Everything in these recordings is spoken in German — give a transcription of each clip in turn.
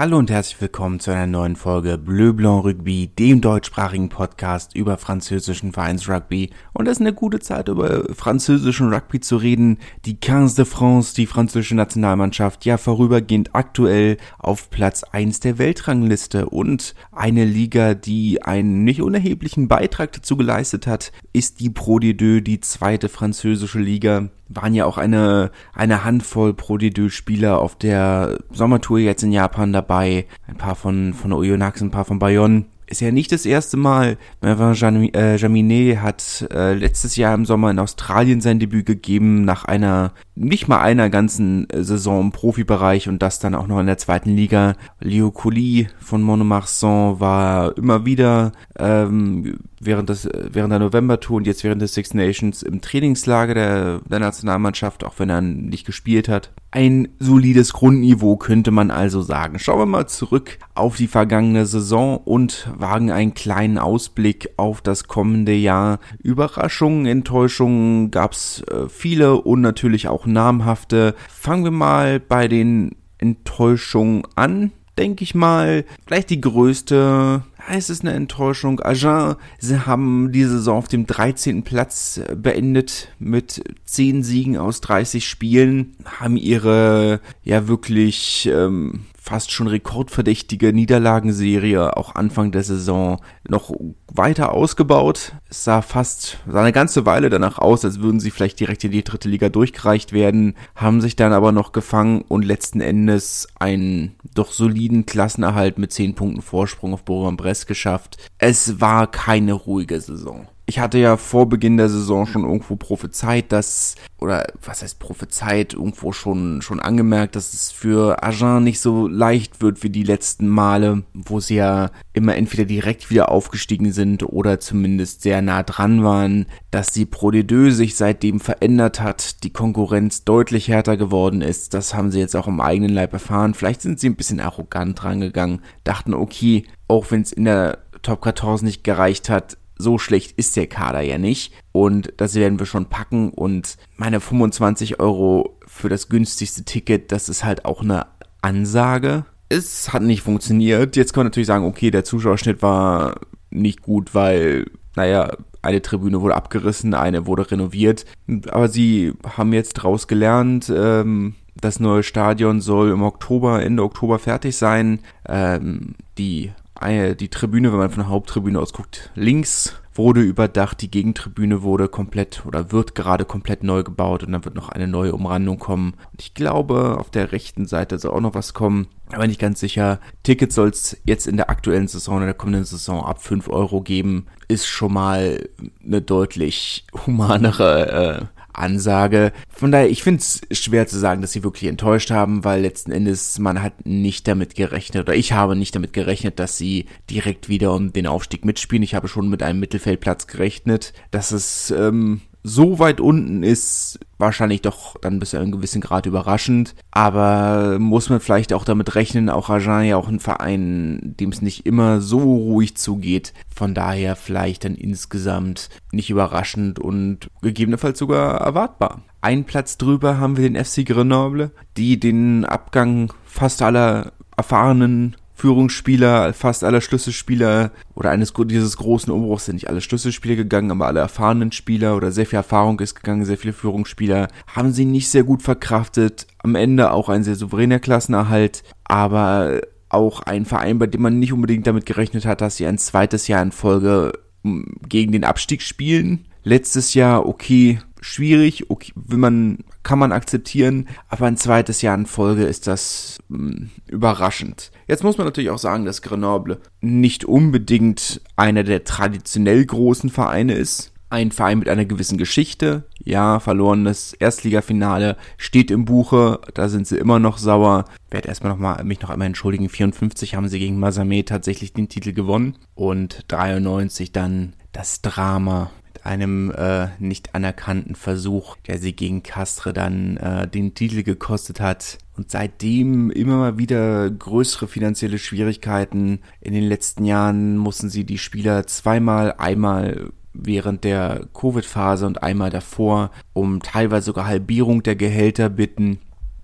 Hallo und herzlich willkommen zu einer neuen Folge Bleu Blanc Rugby, dem deutschsprachigen Podcast über französischen Vereinsrugby. Und es ist eine gute Zeit, über französischen Rugby zu reden. Die 15 de France, die französische Nationalmannschaft, ja vorübergehend aktuell auf Platz 1 der Weltrangliste. Und eine Liga, die einen nicht unerheblichen Beitrag dazu geleistet hat, ist die Pro D2, die zweite französische Liga waren ja auch eine, eine Handvoll Pro D2-Spieler auf der Sommertour jetzt in Japan dabei. Ein paar von, von Oyonnax, ein paar von Bayonne ist ja nicht das erste Mal. Mervyn äh, Jaminet hat äh, letztes Jahr im Sommer in Australien sein Debüt gegeben, nach einer, nicht mal einer ganzen äh, Saison im Profibereich und das dann auch noch in der zweiten Liga. Leo Colli von Monomarsan war immer wieder ähm, während, des, während der November-Tour und jetzt während des Six Nations im Trainingslager der, der Nationalmannschaft, auch wenn er nicht gespielt hat. Ein solides Grundniveau könnte man also sagen. Schauen wir mal zurück auf die vergangene Saison und wagen einen kleinen Ausblick auf das kommende Jahr. Überraschungen, Enttäuschungen gab's äh, viele und natürlich auch namhafte. Fangen wir mal bei den Enttäuschungen an denke ich mal, vielleicht die größte es ist eine Enttäuschung. Agen, sie haben die Saison auf dem 13. Platz äh, beendet mit 10 Siegen aus 30 Spielen, haben ihre ja wirklich ähm, fast schon rekordverdächtige Niederlagenserie auch Anfang der Saison noch weiter ausgebaut. Es sah fast, sah eine ganze Weile danach aus, als würden sie vielleicht direkt in die dritte Liga durchgereicht werden, haben sich dann aber noch gefangen und letzten Endes einen doch soliden Klassenerhalt mit 10 Punkten Vorsprung auf Bourg-en-Bresse geschafft. Es war keine ruhige Saison ich hatte ja vor Beginn der Saison schon irgendwo prophezeit, dass, oder was heißt prophezeit, irgendwo schon, schon angemerkt, dass es für Agen nicht so leicht wird wie die letzten Male, wo sie ja immer entweder direkt wieder aufgestiegen sind oder zumindest sehr nah dran waren, dass die Pro D2 sich seitdem verändert hat, die Konkurrenz deutlich härter geworden ist, das haben sie jetzt auch im eigenen Leib erfahren. Vielleicht sind sie ein bisschen arrogant rangegangen, dachten, okay, auch wenn es in der Top 14 nicht gereicht hat, so schlecht ist der Kader ja nicht. Und das werden wir schon packen. Und meine 25 Euro für das günstigste Ticket, das ist halt auch eine Ansage. Es hat nicht funktioniert. Jetzt kann man natürlich sagen, okay, der Zuschauerschnitt war nicht gut, weil, naja, eine Tribüne wurde abgerissen, eine wurde renoviert. Aber sie haben jetzt draus gelernt. Ähm, das neue Stadion soll im Oktober, Ende Oktober fertig sein. Ähm, die die Tribüne, wenn man von der Haupttribüne aus guckt, links wurde überdacht, die Gegentribüne wurde komplett oder wird gerade komplett neu gebaut und dann wird noch eine neue Umrandung kommen. Und ich glaube, auf der rechten Seite soll auch noch was kommen, aber nicht ganz sicher. Tickets soll es jetzt in der aktuellen Saison, in der kommenden Saison ab 5 Euro geben. Ist schon mal eine deutlich humanere äh, Ansage. Von daher, ich finde es schwer zu sagen, dass sie wirklich enttäuscht haben, weil letzten Endes man hat nicht damit gerechnet, oder ich habe nicht damit gerechnet, dass sie direkt wieder um den Aufstieg mitspielen. Ich habe schon mit einem Mittelfeldplatz gerechnet. Dass es ähm, so weit unten ist wahrscheinlich doch dann bis zu einem gewissen Grad überraschend. Aber muss man vielleicht auch damit rechnen, auch Agen ja auch ein Verein, dem es nicht immer so ruhig zugeht. Von daher vielleicht dann insgesamt nicht überraschend und gegebenenfalls sogar erwartbar. Ein Platz drüber haben wir den FC Grenoble, die den Abgang fast aller erfahrenen Führungsspieler, fast aller Schlüsselspieler oder eines dieses großen Umbruchs sind nicht alle Schlüsselspieler gegangen, aber alle erfahrenen Spieler oder sehr viel Erfahrung ist gegangen, sehr viele Führungsspieler haben sie nicht sehr gut verkraftet. Am Ende auch ein sehr souveräner Klassenerhalt, aber auch ein Verein, bei dem man nicht unbedingt damit gerechnet hat, dass sie ein zweites Jahr in Folge hm, gegen den Abstieg spielen. Letztes Jahr, okay, schwierig, okay, will man, kann man akzeptieren, aber ein zweites Jahr in Folge ist das mh, hm, überraschend. Jetzt muss man natürlich auch sagen, dass Grenoble nicht unbedingt einer der traditionell großen Vereine ist. Ein Verein mit einer gewissen Geschichte. Ja, verlorenes Erstligafinale steht im Buche. Da sind sie immer noch sauer. Werde erstmal noch mal, mich noch einmal entschuldigen. 54 haben sie gegen Masame tatsächlich den Titel gewonnen. Und 93 dann das Drama einem äh, nicht anerkannten Versuch, der sie gegen Castre dann äh, den Titel gekostet hat. Und seitdem immer mal wieder größere finanzielle Schwierigkeiten. In den letzten Jahren mussten sie die Spieler zweimal, einmal während der Covid-Phase und einmal davor um teilweise sogar Halbierung der Gehälter bitten.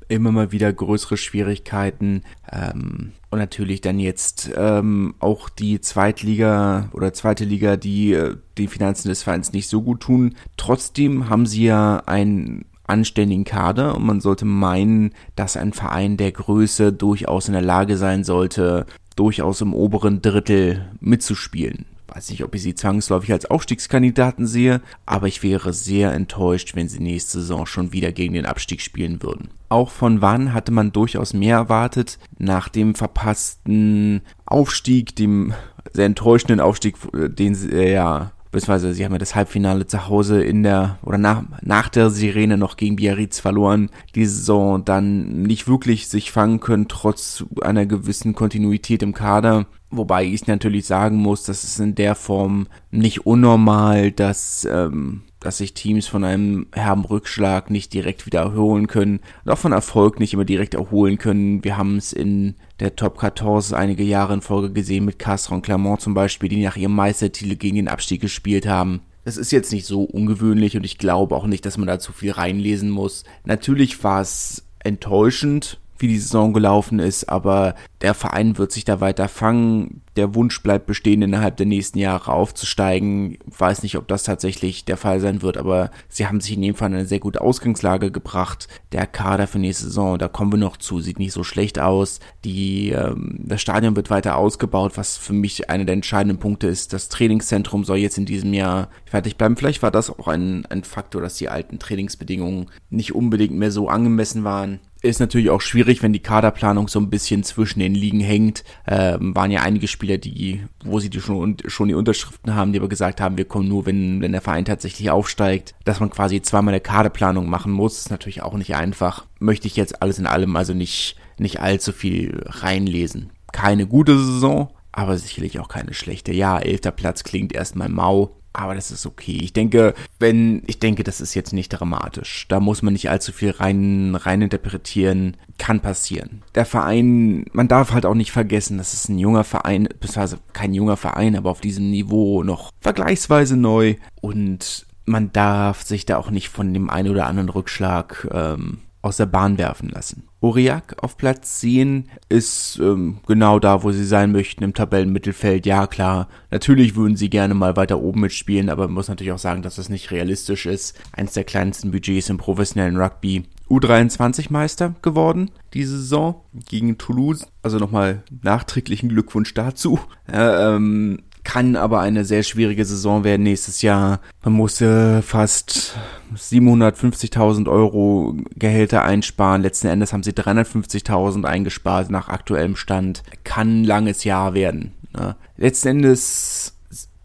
Immer mal wieder größere Schwierigkeiten. Ähm, und natürlich dann jetzt ähm, auch die Zweitliga oder zweite Liga, die äh, die Finanzen des Vereins nicht so gut tun. Trotzdem haben sie ja ein anständigen Kader und man sollte meinen, dass ein Verein der Größe durchaus in der Lage sein sollte, durchaus im oberen Drittel mitzuspielen. Weiß nicht, ob ich sie zwangsläufig als Aufstiegskandidaten sehe, aber ich wäre sehr enttäuscht, wenn sie nächste Saison schon wieder gegen den Abstieg spielen würden. Auch von Wann hatte man durchaus mehr erwartet. Nach dem verpassten Aufstieg, dem sehr enttäuschenden Aufstieg, äh, den sie äh, ja beziehungsweise sie haben ja das Halbfinale zu Hause in der oder nach, nach der Sirene noch gegen Biarritz verloren, die Saison dann nicht wirklich sich fangen können, trotz einer gewissen Kontinuität im Kader. Wobei ich natürlich sagen muss, dass es in der Form nicht unnormal, dass ähm, dass sich Teams von einem herben Rückschlag nicht direkt wieder erholen können und auch von Erfolg nicht immer direkt erholen können. Wir haben es in der Top 14 einige Jahre in Folge gesehen mit Castres und Clermont zum Beispiel, die nach ihrem Meistertitel gegen den Abstieg gespielt haben. Das ist jetzt nicht so ungewöhnlich und ich glaube auch nicht, dass man da zu viel reinlesen muss. Natürlich war es enttäuschend, wie die Saison gelaufen ist, aber der Verein wird sich da weiter fangen. Der Wunsch bleibt bestehen, innerhalb der nächsten Jahre aufzusteigen. Ich weiß nicht, ob das tatsächlich der Fall sein wird, aber sie haben sich in jedem Fall in eine sehr gute Ausgangslage gebracht. Der Kader für nächste Saison, da kommen wir noch zu, sieht nicht so schlecht aus. Die, ähm, das Stadion wird weiter ausgebaut, was für mich einer der entscheidenden Punkte ist. Das Trainingszentrum soll jetzt in diesem Jahr fertig bleiben. Vielleicht war das auch ein, ein Faktor, dass die alten Trainingsbedingungen nicht unbedingt mehr so angemessen waren ist natürlich auch schwierig, wenn die Kaderplanung so ein bisschen zwischen den Ligen hängt. Ähm, waren ja einige Spieler, die, wo sie die schon, schon die Unterschriften haben, die aber gesagt haben, wir kommen nur, wenn, wenn der Verein tatsächlich aufsteigt. Dass man quasi zweimal eine Kaderplanung machen muss, ist natürlich auch nicht einfach. Möchte ich jetzt alles in allem also nicht, nicht allzu viel reinlesen. Keine gute Saison, aber sicherlich auch keine schlechte. Ja, elfter Platz klingt erstmal mau. Aber das ist okay. Ich denke, wenn, ich denke, das ist jetzt nicht dramatisch. Da muss man nicht allzu viel rein, rein interpretieren. Kann passieren. Der Verein, man darf halt auch nicht vergessen, das ist ein junger Verein, beziehungsweise kein junger Verein, aber auf diesem Niveau noch vergleichsweise neu. Und man darf sich da auch nicht von dem einen oder anderen Rückschlag ähm, aus der Bahn werfen lassen. Aurillac auf Platz 10 ist ähm, genau da, wo sie sein möchten, im Tabellenmittelfeld. Ja, klar, natürlich würden sie gerne mal weiter oben mitspielen, aber man muss natürlich auch sagen, dass das nicht realistisch ist. Eins der kleinsten Budgets im professionellen Rugby. U23-Meister geworden diese Saison gegen Toulouse. Also nochmal nachträglichen Glückwunsch dazu. Äh, ähm, kann aber eine sehr schwierige Saison werden nächstes Jahr. Man musste fast 750.000 Euro Gehälter einsparen. Letzten Endes haben sie 350.000 eingespart nach aktuellem Stand. Kann ein langes Jahr werden. Ne? Letzten Endes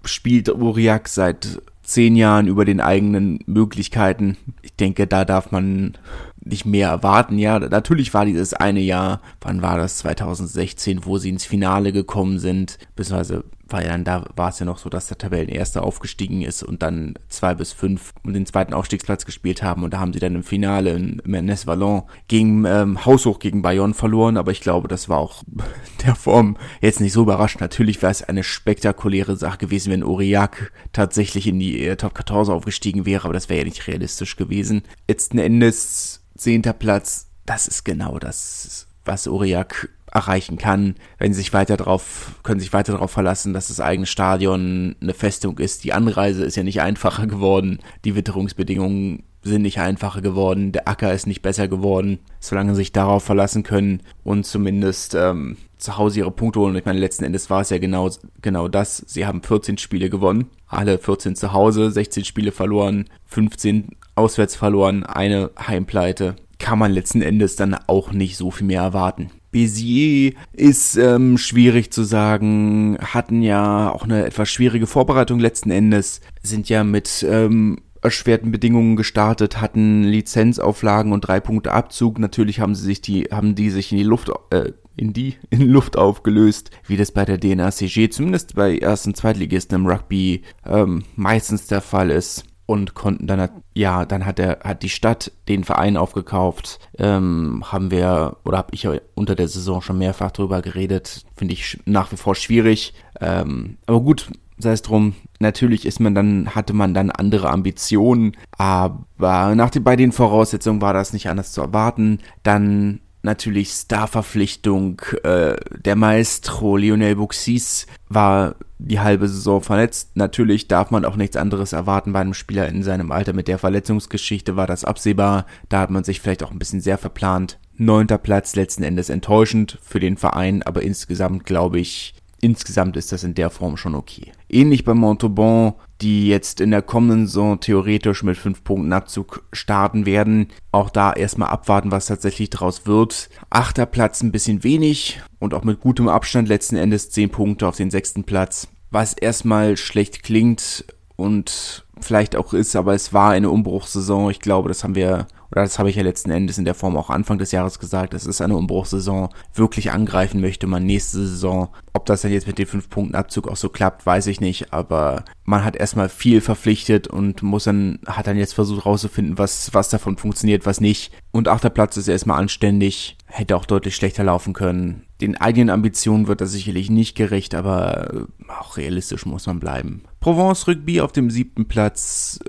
spielt Uriak seit zehn Jahren über den eigenen Möglichkeiten. Ich denke, da darf man nicht mehr erwarten. Ja, natürlich war dieses eine Jahr, wann war das? 2016, wo sie ins Finale gekommen sind, beziehungsweise war ja dann da war es ja noch so, dass der Tabellenerste aufgestiegen ist und dann zwei bis fünf um den zweiten Aufstiegsplatz gespielt haben und da haben sie dann im Finale in Mernes Vallon gegen ähm, Haushoch gegen Bayonne verloren, aber ich glaube, das war auch der Form jetzt nicht so überraschend. Natürlich wäre es eine spektakuläre Sache gewesen, wenn Aurillac tatsächlich in die äh, Top 14 aufgestiegen wäre, aber das wäre ja nicht realistisch gewesen. Letzten Endes zehnter Platz, das ist genau das, was Uriak erreichen kann, wenn sie sich weiter darauf, können sich weiter darauf verlassen, dass das eigene Stadion eine Festung ist. Die Anreise ist ja nicht einfacher geworden, die Witterungsbedingungen sind nicht einfacher geworden, der Acker ist nicht besser geworden, solange sie sich darauf verlassen können und zumindest ähm, zu Hause ihre Punkte holen. Ich meine, letzten Endes war es ja genau, genau das. Sie haben 14 Spiele gewonnen, alle 14 zu Hause, 16 Spiele verloren, 15 auswärts verloren, eine Heimpleite. Kann man letzten Endes dann auch nicht so viel mehr erwarten. Bézier ist ähm, schwierig zu sagen, hatten ja auch eine etwas schwierige Vorbereitung letzten Endes, sind ja mit ähm, erschwerten Bedingungen gestartet, hatten Lizenzauflagen und drei Punkte Abzug. Natürlich haben sie sich die, haben die sich in die Luft, äh, in die in Luft aufgelöst, wie das bei der DNACG, zumindest bei ersten Zweitligisten im Rugby ähm, meistens der Fall ist und konnten dann, ja, dann hat er, hat die Stadt den Verein aufgekauft. Ähm, haben wir, oder habe ich unter der Saison schon mehrfach drüber geredet, finde ich nach wie vor schwierig. Ähm, aber gut, sei es drum, natürlich ist man dann, hatte man dann andere Ambitionen, aber nach bei den Voraussetzungen war das nicht anders zu erwarten. Dann natürlich Starverpflichtung, äh, der Maestro Lionel Buxis war die halbe Saison verletzt. Natürlich darf man auch nichts anderes erwarten bei einem Spieler in seinem Alter. Mit der Verletzungsgeschichte war das absehbar. Da hat man sich vielleicht auch ein bisschen sehr verplant. Neunter Platz letzten Endes enttäuschend für den Verein, aber insgesamt glaube ich, insgesamt ist das in der Form schon okay. Ähnlich bei Montauban, die jetzt in der kommenden Saison theoretisch mit 5 Punkten Abzug starten werden. Auch da erstmal abwarten, was tatsächlich draus wird. Achter Platz ein bisschen wenig und auch mit gutem Abstand letzten Endes 10 Punkte auf den sechsten Platz. Was erstmal schlecht klingt und vielleicht auch ist, aber es war eine Umbruchssaison. Ich glaube, das haben wir oder das habe ich ja letzten Endes in der Form auch Anfang des Jahres gesagt, es ist eine Umbruchssaison, wirklich angreifen möchte man nächste Saison. Ob das dann jetzt mit den fünf Punkten Abzug auch so klappt, weiß ich nicht, aber man hat erstmal viel verpflichtet und muss dann, hat dann jetzt versucht rauszufinden, was, was davon funktioniert, was nicht. Und achter Platz ist erstmal anständig, hätte auch deutlich schlechter laufen können. Den eigenen Ambitionen wird das sicherlich nicht gerecht, aber auch realistisch muss man bleiben. Provence Rugby auf dem siebten Platz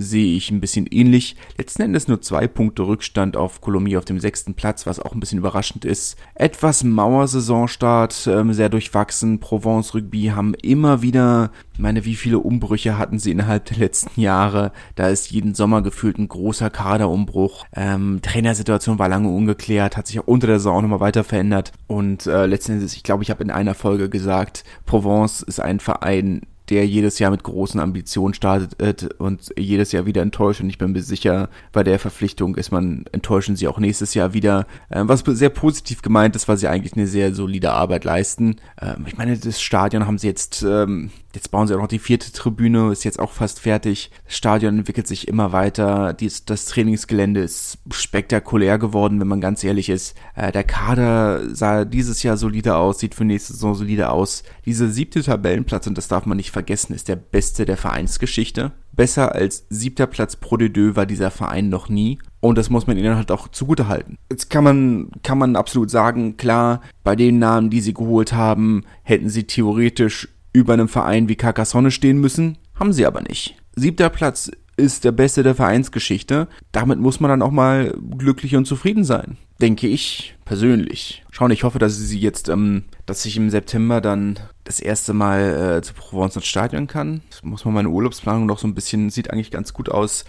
sehe ich ein bisschen ähnlich. Letzten Endes nur zwei Punkte Rückstand auf Colombie auf dem sechsten Platz, was auch ein bisschen überraschend ist. Etwas Mauersaisonstart, ähm, sehr durchwachsen. Provence Rugby haben immer wieder, meine, wie viele Umbrüche hatten sie innerhalb der letzten Jahre? Da ist jeden Sommer gefühlt ein großer Kaderumbruch. Ähm, Trainersituation war lange ungeklärt, hat sich auch unter der Saison nochmal weiter verändert. Und äh, letzten Endes, ich glaube, ich habe in einer Folge gesagt, Provence ist ein Verein, der jedes Jahr mit großen Ambitionen startet und jedes Jahr wieder enttäuscht. Und ich bin mir sicher, bei der Verpflichtung ist man, enttäuschen sie auch nächstes Jahr wieder. Ähm, was sehr positiv gemeint ist, weil sie eigentlich eine sehr solide Arbeit leisten. Ähm, ich meine, das Stadion haben sie jetzt ähm, Jetzt bauen sie auch noch die vierte Tribüne, ist jetzt auch fast fertig. Das Stadion entwickelt sich immer weiter. Dies, das Trainingsgelände ist spektakulär geworden, wenn man ganz ehrlich ist. Äh, der Kader sah dieses Jahr solide aus, sieht für nächste Saison solide aus. Dieser siebte Tabellenplatz, und das darf man nicht vergessen, ist der beste der Vereinsgeschichte. Besser als siebter Platz Pro de Deux war dieser Verein noch nie. Und das muss man ihnen halt auch zugute halten. Jetzt kann man, kann man absolut sagen, klar, bei den Namen, die sie geholt haben, hätten sie theoretisch über einem Verein wie Carcassonne stehen müssen, haben sie aber nicht. Siebter Platz ist der beste der Vereinsgeschichte. Damit muss man dann auch mal glücklich und zufrieden sein. Denke ich persönlich. Schauen, ich hoffe, dass sie jetzt, ähm, dass ich im September dann das erste Mal äh, zu Provence ins Stadion kann. Das muss man meine Urlaubsplanung noch so ein bisschen, sieht eigentlich ganz gut aus.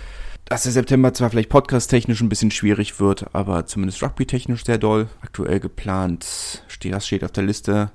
Dass der September zwar vielleicht podcast-technisch ein bisschen schwierig wird, aber zumindest rugby-technisch sehr doll. Aktuell geplant, steht, das steht auf der Liste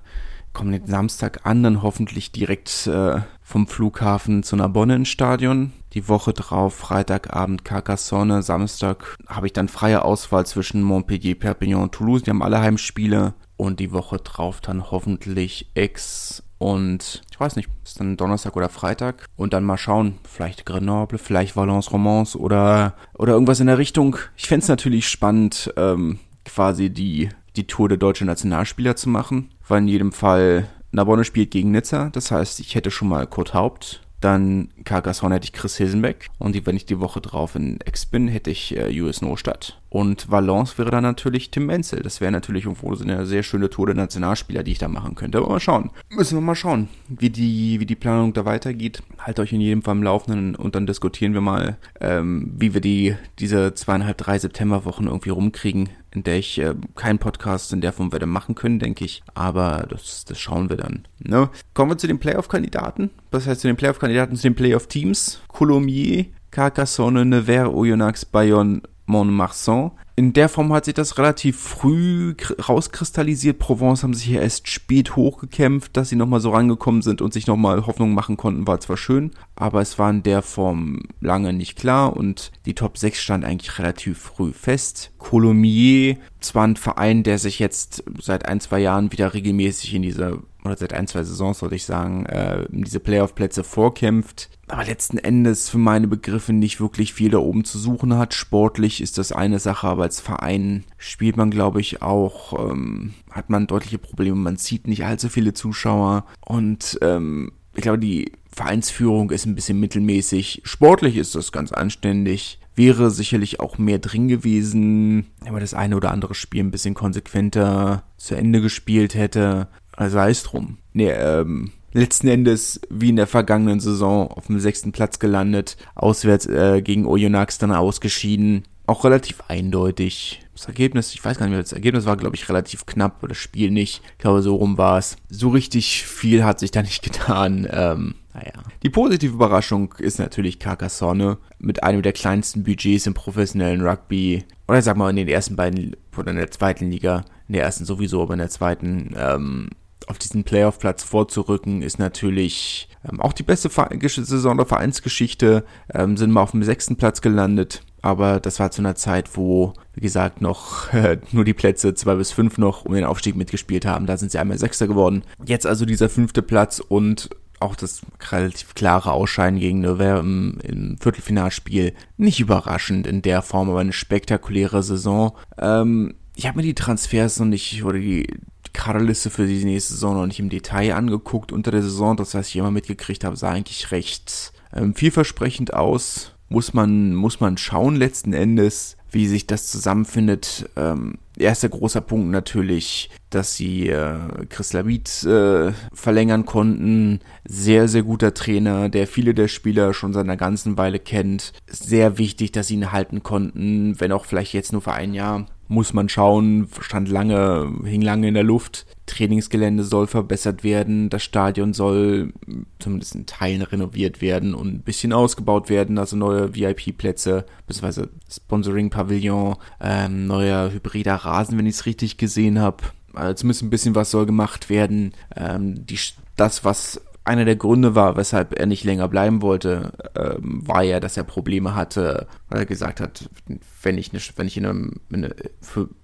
kommenden Samstag an, dann hoffentlich direkt äh, vom Flughafen zu Narbonne ins Stadion. Die Woche drauf, Freitagabend Carcassonne, Samstag habe ich dann freie Auswahl zwischen Montpellier, Perpignan und Toulouse. Die haben alle Heimspiele. Und die Woche drauf dann hoffentlich Aix und ich weiß nicht, ist dann Donnerstag oder Freitag. Und dann mal schauen, vielleicht Grenoble, vielleicht Valence Romance oder, oder irgendwas in der Richtung. Ich fände es natürlich spannend, ähm, quasi die, die Tour der deutschen Nationalspieler zu machen war in jedem Fall Narbonne spielt gegen Nizza. Das heißt, ich hätte schon mal Kurt Haupt. Dann Carcassonne hätte ich Chris Hilsenbeck. Und wenn ich die Woche drauf in Ex bin, hätte ich äh, US Nostadt. Und Valence wäre dann natürlich Tim Menzel. Das wäre natürlich irgendwo so eine sehr schöne Tour der Nationalspieler, die ich da machen könnte. Aber mal schauen. Müssen wir mal schauen, wie die, wie die Planung da weitergeht. Halt euch in jedem Fall im Laufenden und dann diskutieren wir mal, ähm, wie wir die, diese zweieinhalb, drei Septemberwochen irgendwie rumkriegen in der ich äh, keinen Podcast in der Form werde machen können, denke ich. Aber das, das schauen wir dann. Ne? Kommen wir zu den Playoff-Kandidaten. Was heißt zu den Playoff-Kandidaten? Zu den Playoff-Teams. Coulommiers, Carcassonne, Nevers, Oyonnax, Bayonne, Montmarsan. In der Form hat sich das relativ früh rauskristallisiert. Provence haben sich hier erst spät hochgekämpft, dass sie nochmal so rangekommen sind und sich nochmal Hoffnung machen konnten, war zwar schön, aber es war in der Form lange nicht klar und die Top 6 stand eigentlich relativ früh fest. Colomiers, zwar ein Verein, der sich jetzt seit ein, zwei Jahren wieder regelmäßig in diese oder seit ein, zwei Saisons, sollte ich sagen, äh, diese Playoff-Plätze vorkämpft, aber letzten Endes für meine Begriffe nicht wirklich viel da oben zu suchen hat. Sportlich ist das eine Sache, aber als Verein spielt man, glaube ich, auch, ähm, hat man deutliche Probleme. Man zieht nicht allzu viele Zuschauer und ähm, ich glaube, die Vereinsführung ist ein bisschen mittelmäßig. Sportlich ist das ganz anständig. Wäre sicherlich auch mehr drin gewesen, wenn man das eine oder andere Spiel ein bisschen konsequenter zu Ende gespielt hätte. Also sei es drum. Nee, ähm, letzten Endes wie in der vergangenen Saison auf dem sechsten Platz gelandet, auswärts äh, gegen Oyonnax dann ausgeschieden. Auch relativ eindeutig. Das Ergebnis, ich weiß gar nicht mehr, das Ergebnis war, glaube ich, relativ knapp, oder das Spiel nicht. Ich glaube, so rum war es. So richtig viel hat sich da nicht getan. Ähm, naja. Die positive Überraschung ist natürlich Carcassonne mit einem der kleinsten Budgets im professionellen Rugby. Oder sag mal in den ersten beiden, oder in der zweiten Liga. In der ersten sowieso, aber in der zweiten, ähm, auf diesen Playoff-Platz vorzurücken, ist natürlich ähm, auch die beste Saison der Vereinsgeschichte. Ähm, sind mal auf dem sechsten Platz gelandet. Aber das war zu einer Zeit, wo, wie gesagt, noch äh, nur die Plätze zwei bis fünf noch um den Aufstieg mitgespielt haben. Da sind sie einmal Sechster geworden. Jetzt also dieser fünfte Platz und auch das relativ klare Ausscheiden gegen Nevers im, im, Viertelfinalspiel. Nicht überraschend in der Form, aber eine spektakuläre Saison. Ähm, ich habe mir die Transfers noch nicht, oder die Kaderliste für die nächste Saison noch nicht im Detail angeguckt unter der Saison. Das, was ich immer mitgekriegt habe, sah eigentlich recht ähm, vielversprechend aus muss man, muss man schauen letzten Endes, wie sich das zusammenfindet. Ähm, erster großer Punkt natürlich, dass sie äh, Chris Labit äh, verlängern konnten. Sehr, sehr guter Trainer, der viele der Spieler schon seit einer ganzen Weile kennt. Sehr wichtig, dass sie ihn halten konnten, wenn auch vielleicht jetzt nur für ein Jahr muss man schauen, stand lange, hing lange in der Luft. Trainingsgelände soll verbessert werden, das Stadion soll zumindest in Teilen renoviert werden und ein bisschen ausgebaut werden, also neue VIP-Plätze, beziehungsweise Sponsoring-Pavillon, ähm, neuer hybrider Rasen, wenn ich es richtig gesehen habe. Also zumindest ein bisschen was soll gemacht werden. Ähm, die, das, was einer der Gründe war, weshalb er nicht länger bleiben wollte, ähm, war ja, dass er Probleme hatte, weil er gesagt hat, wenn ich, ne, wenn ich in, einem, in,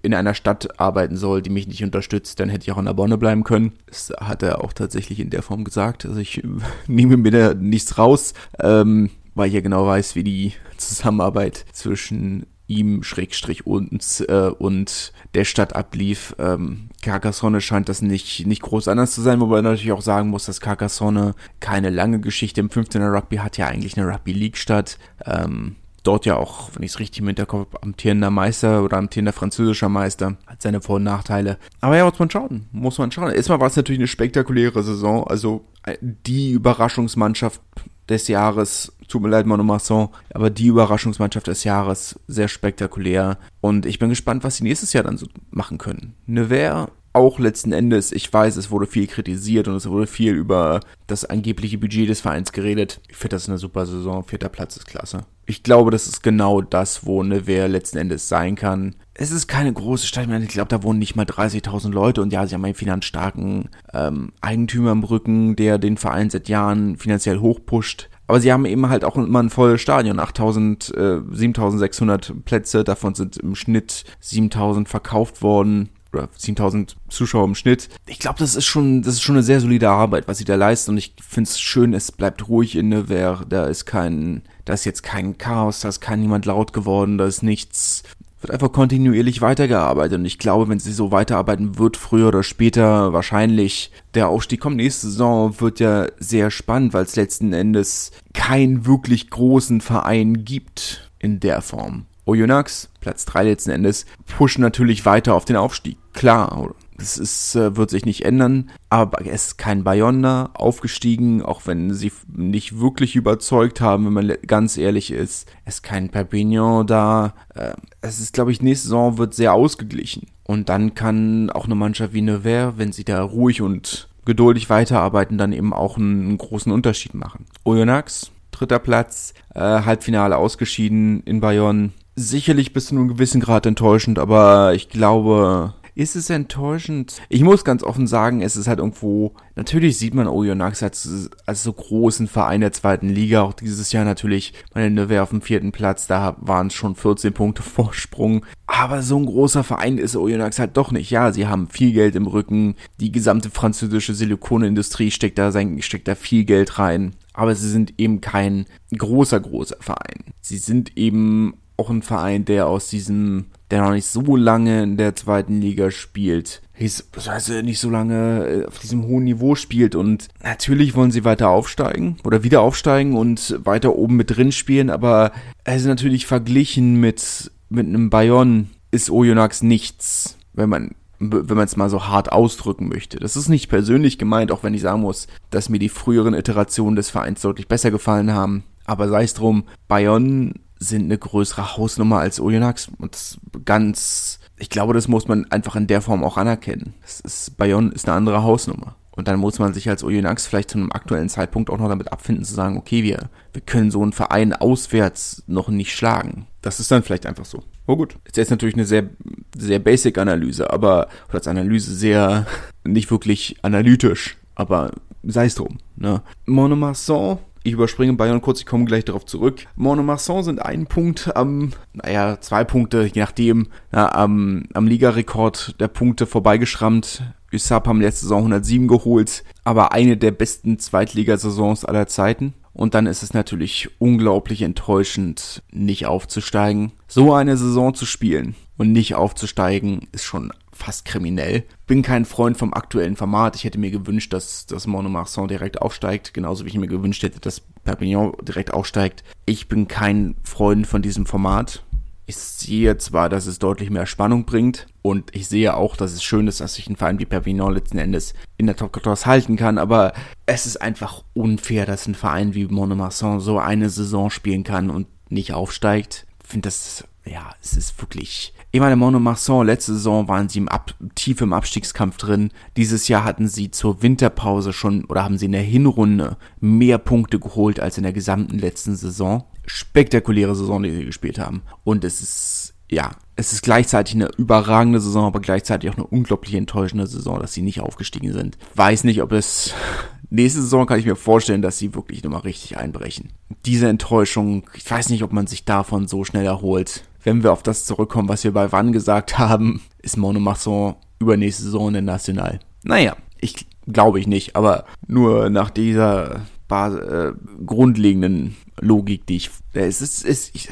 in, einer Stadt arbeiten soll, die mich nicht unterstützt, dann hätte ich auch in der Bonne bleiben können. Das hat er auch tatsächlich in der Form gesagt. Also ich nehme mir da nichts raus, ähm, weil ich ja genau weiß, wie die Zusammenarbeit zwischen ihm Schrägstrich uns äh, und der Stadt ablief. Ähm, Carcassonne scheint das nicht, nicht groß anders zu sein, wobei man natürlich auch sagen muss, dass Carcassonne keine lange Geschichte im 15er Rugby hat, ja eigentlich eine Rugby League statt. Ähm, dort ja auch, wenn ich es richtig im Hinterkopf habe, amtierender Meister oder amtierender französischer Meister. Hat seine Vor- und Nachteile. Aber ja, muss man schauen. Muss man schauen. Erstmal war es natürlich eine spektakuläre Saison. Also äh, die Überraschungsmannschaft des Jahres. Tut mir leid, Monomasson, aber die Überraschungsmannschaft des Jahres sehr spektakulär. Und ich bin gespannt, was sie nächstes Jahr dann so machen können. Nevers auch letzten Endes, ich weiß, es wurde viel kritisiert und es wurde viel über das angebliche Budget des Vereins geredet. Ich finde das eine super Saison. Vierter Platz ist klasse. Ich glaube, das ist genau das, wo Nevers letzten Endes sein kann. Es ist keine große Stadt. Ich glaube, da wohnen nicht mal 30.000 Leute und ja, sie haben einen finanzstarken ähm, Eigentümer im Rücken, der den Verein seit Jahren finanziell hochpusht. Aber sie haben eben halt auch immer ein volles Stadion, 8000, äh, 7600 Plätze, davon sind im Schnitt 7000 verkauft worden oder 10.000 Zuschauer im Schnitt. Ich glaube, das ist schon, das ist schon eine sehr solide Arbeit, was sie da leisten. Und ich finde es schön, es bleibt ruhig in Nevers. Da ist kein, da ist jetzt kein Chaos, da ist kein niemand laut geworden, da ist nichts. Wird einfach kontinuierlich weitergearbeitet. Und ich glaube, wenn sie so weiterarbeiten wird, früher oder später wahrscheinlich der Aufstieg kommt. Nächste Saison wird ja sehr spannend, weil es letzten Endes keinen wirklich großen Verein gibt in der Form. Oyonnax, Platz 3 letzten Endes, pushen natürlich weiter auf den Aufstieg. Klar, das ist, äh, wird sich nicht ändern, aber es ist kein Bayonne aufgestiegen, auch wenn sie nicht wirklich überzeugt haben, wenn man ganz ehrlich ist. Es ist kein Perpignan da. Äh, es ist, glaube ich, nächste Saison wird sehr ausgeglichen. Und dann kann auch eine Mannschaft wie Nevers, wenn sie da ruhig und geduldig weiterarbeiten, dann eben auch einen großen Unterschied machen. Oyonnax, dritter Platz, äh, Halbfinale ausgeschieden in Bayonne sicherlich bis zu einem gewissen Grad enttäuschend, aber ich glaube, ist es enttäuschend? Ich muss ganz offen sagen, es ist halt irgendwo, natürlich sieht man Oyonnax als, als so großen Verein der zweiten Liga, auch dieses Jahr natürlich, meine Neve auf dem vierten Platz, da waren es schon 14 Punkte Vorsprung, aber so ein großer Verein ist Oyonnax halt doch nicht. Ja, sie haben viel Geld im Rücken, die gesamte französische Silikonindustrie steckt da, steckt da viel Geld rein, aber sie sind eben kein großer, großer Verein. Sie sind eben auch ein Verein, der aus diesem, der noch nicht so lange in der zweiten Liga spielt, heißt, nicht so lange äh, auf diesem hohen Niveau spielt und natürlich wollen sie weiter aufsteigen oder wieder aufsteigen und weiter oben mit drin spielen, aber also natürlich verglichen mit, mit einem Bayonne ist Oyonnax nichts, wenn man wenn man es mal so hart ausdrücken möchte. Das ist nicht persönlich gemeint, auch wenn ich sagen muss, dass mir die früheren Iterationen des Vereins deutlich besser gefallen haben. Aber sei es drum, Bayonne sind eine größere Hausnummer als Oyonnax und ganz, ich glaube, das muss man einfach in der Form auch anerkennen. Das ist, Bayonne ist eine andere Hausnummer. Und dann muss man sich als Oyonnax vielleicht zu einem aktuellen Zeitpunkt auch noch damit abfinden zu sagen, okay, wir, wir können so einen Verein auswärts noch nicht schlagen. Das ist dann vielleicht einfach so. Oh gut. Jetzt ist natürlich eine sehr, sehr basic Analyse, aber, oder als Analyse sehr, nicht wirklich analytisch, aber sei es drum, ne. Monomarsan ich überspringe Bayern kurz, ich komme gleich darauf zurück. Monomarsan sind ein Punkt am, naja, zwei Punkte, je nachdem, na, am, am Ligarekord der Punkte vorbeigeschrammt. USAP haben letzte Saison 107 geholt, aber eine der besten Zweitligasaisons aller Zeiten. Und dann ist es natürlich unglaublich enttäuschend, nicht aufzusteigen. So eine Saison zu spielen und nicht aufzusteigen, ist schon fast kriminell. Bin kein Freund vom aktuellen Format. Ich hätte mir gewünscht, dass das Monomarsan direkt aufsteigt, genauso wie ich mir gewünscht hätte, dass Perpignan direkt aufsteigt. Ich bin kein Freund von diesem Format. Ich sehe zwar, dass es deutlich mehr Spannung bringt und ich sehe auch, dass es schön ist, dass sich ein Verein wie Perpignan letzten Endes in der Top 14 halten kann, aber es ist einfach unfair, dass ein Verein wie Monomarsan so eine Saison spielen kann und nicht aufsteigt. Ich finde das, ja, es ist wirklich. Ich meine, Monomarsan, letzte Saison waren sie im Ab tief im Abstiegskampf drin. Dieses Jahr hatten sie zur Winterpause schon oder haben sie in der Hinrunde mehr Punkte geholt als in der gesamten letzten Saison spektakuläre Saison, die sie gespielt haben. Und es ist, ja, es ist gleichzeitig eine überragende Saison, aber gleichzeitig auch eine unglaublich enttäuschende Saison, dass sie nicht aufgestiegen sind. Weiß nicht, ob es nächste Saison kann ich mir vorstellen, dass sie wirklich nochmal richtig einbrechen. Diese Enttäuschung, ich weiß nicht, ob man sich davon so schnell erholt. Wenn wir auf das zurückkommen, was wir bei Wann gesagt haben, ist Monomasson übernächste Saison in National. Naja, ich glaube ich nicht, aber nur nach dieser Bas äh, grundlegenden Logik, die ich. Äh, es ist, ist, ich,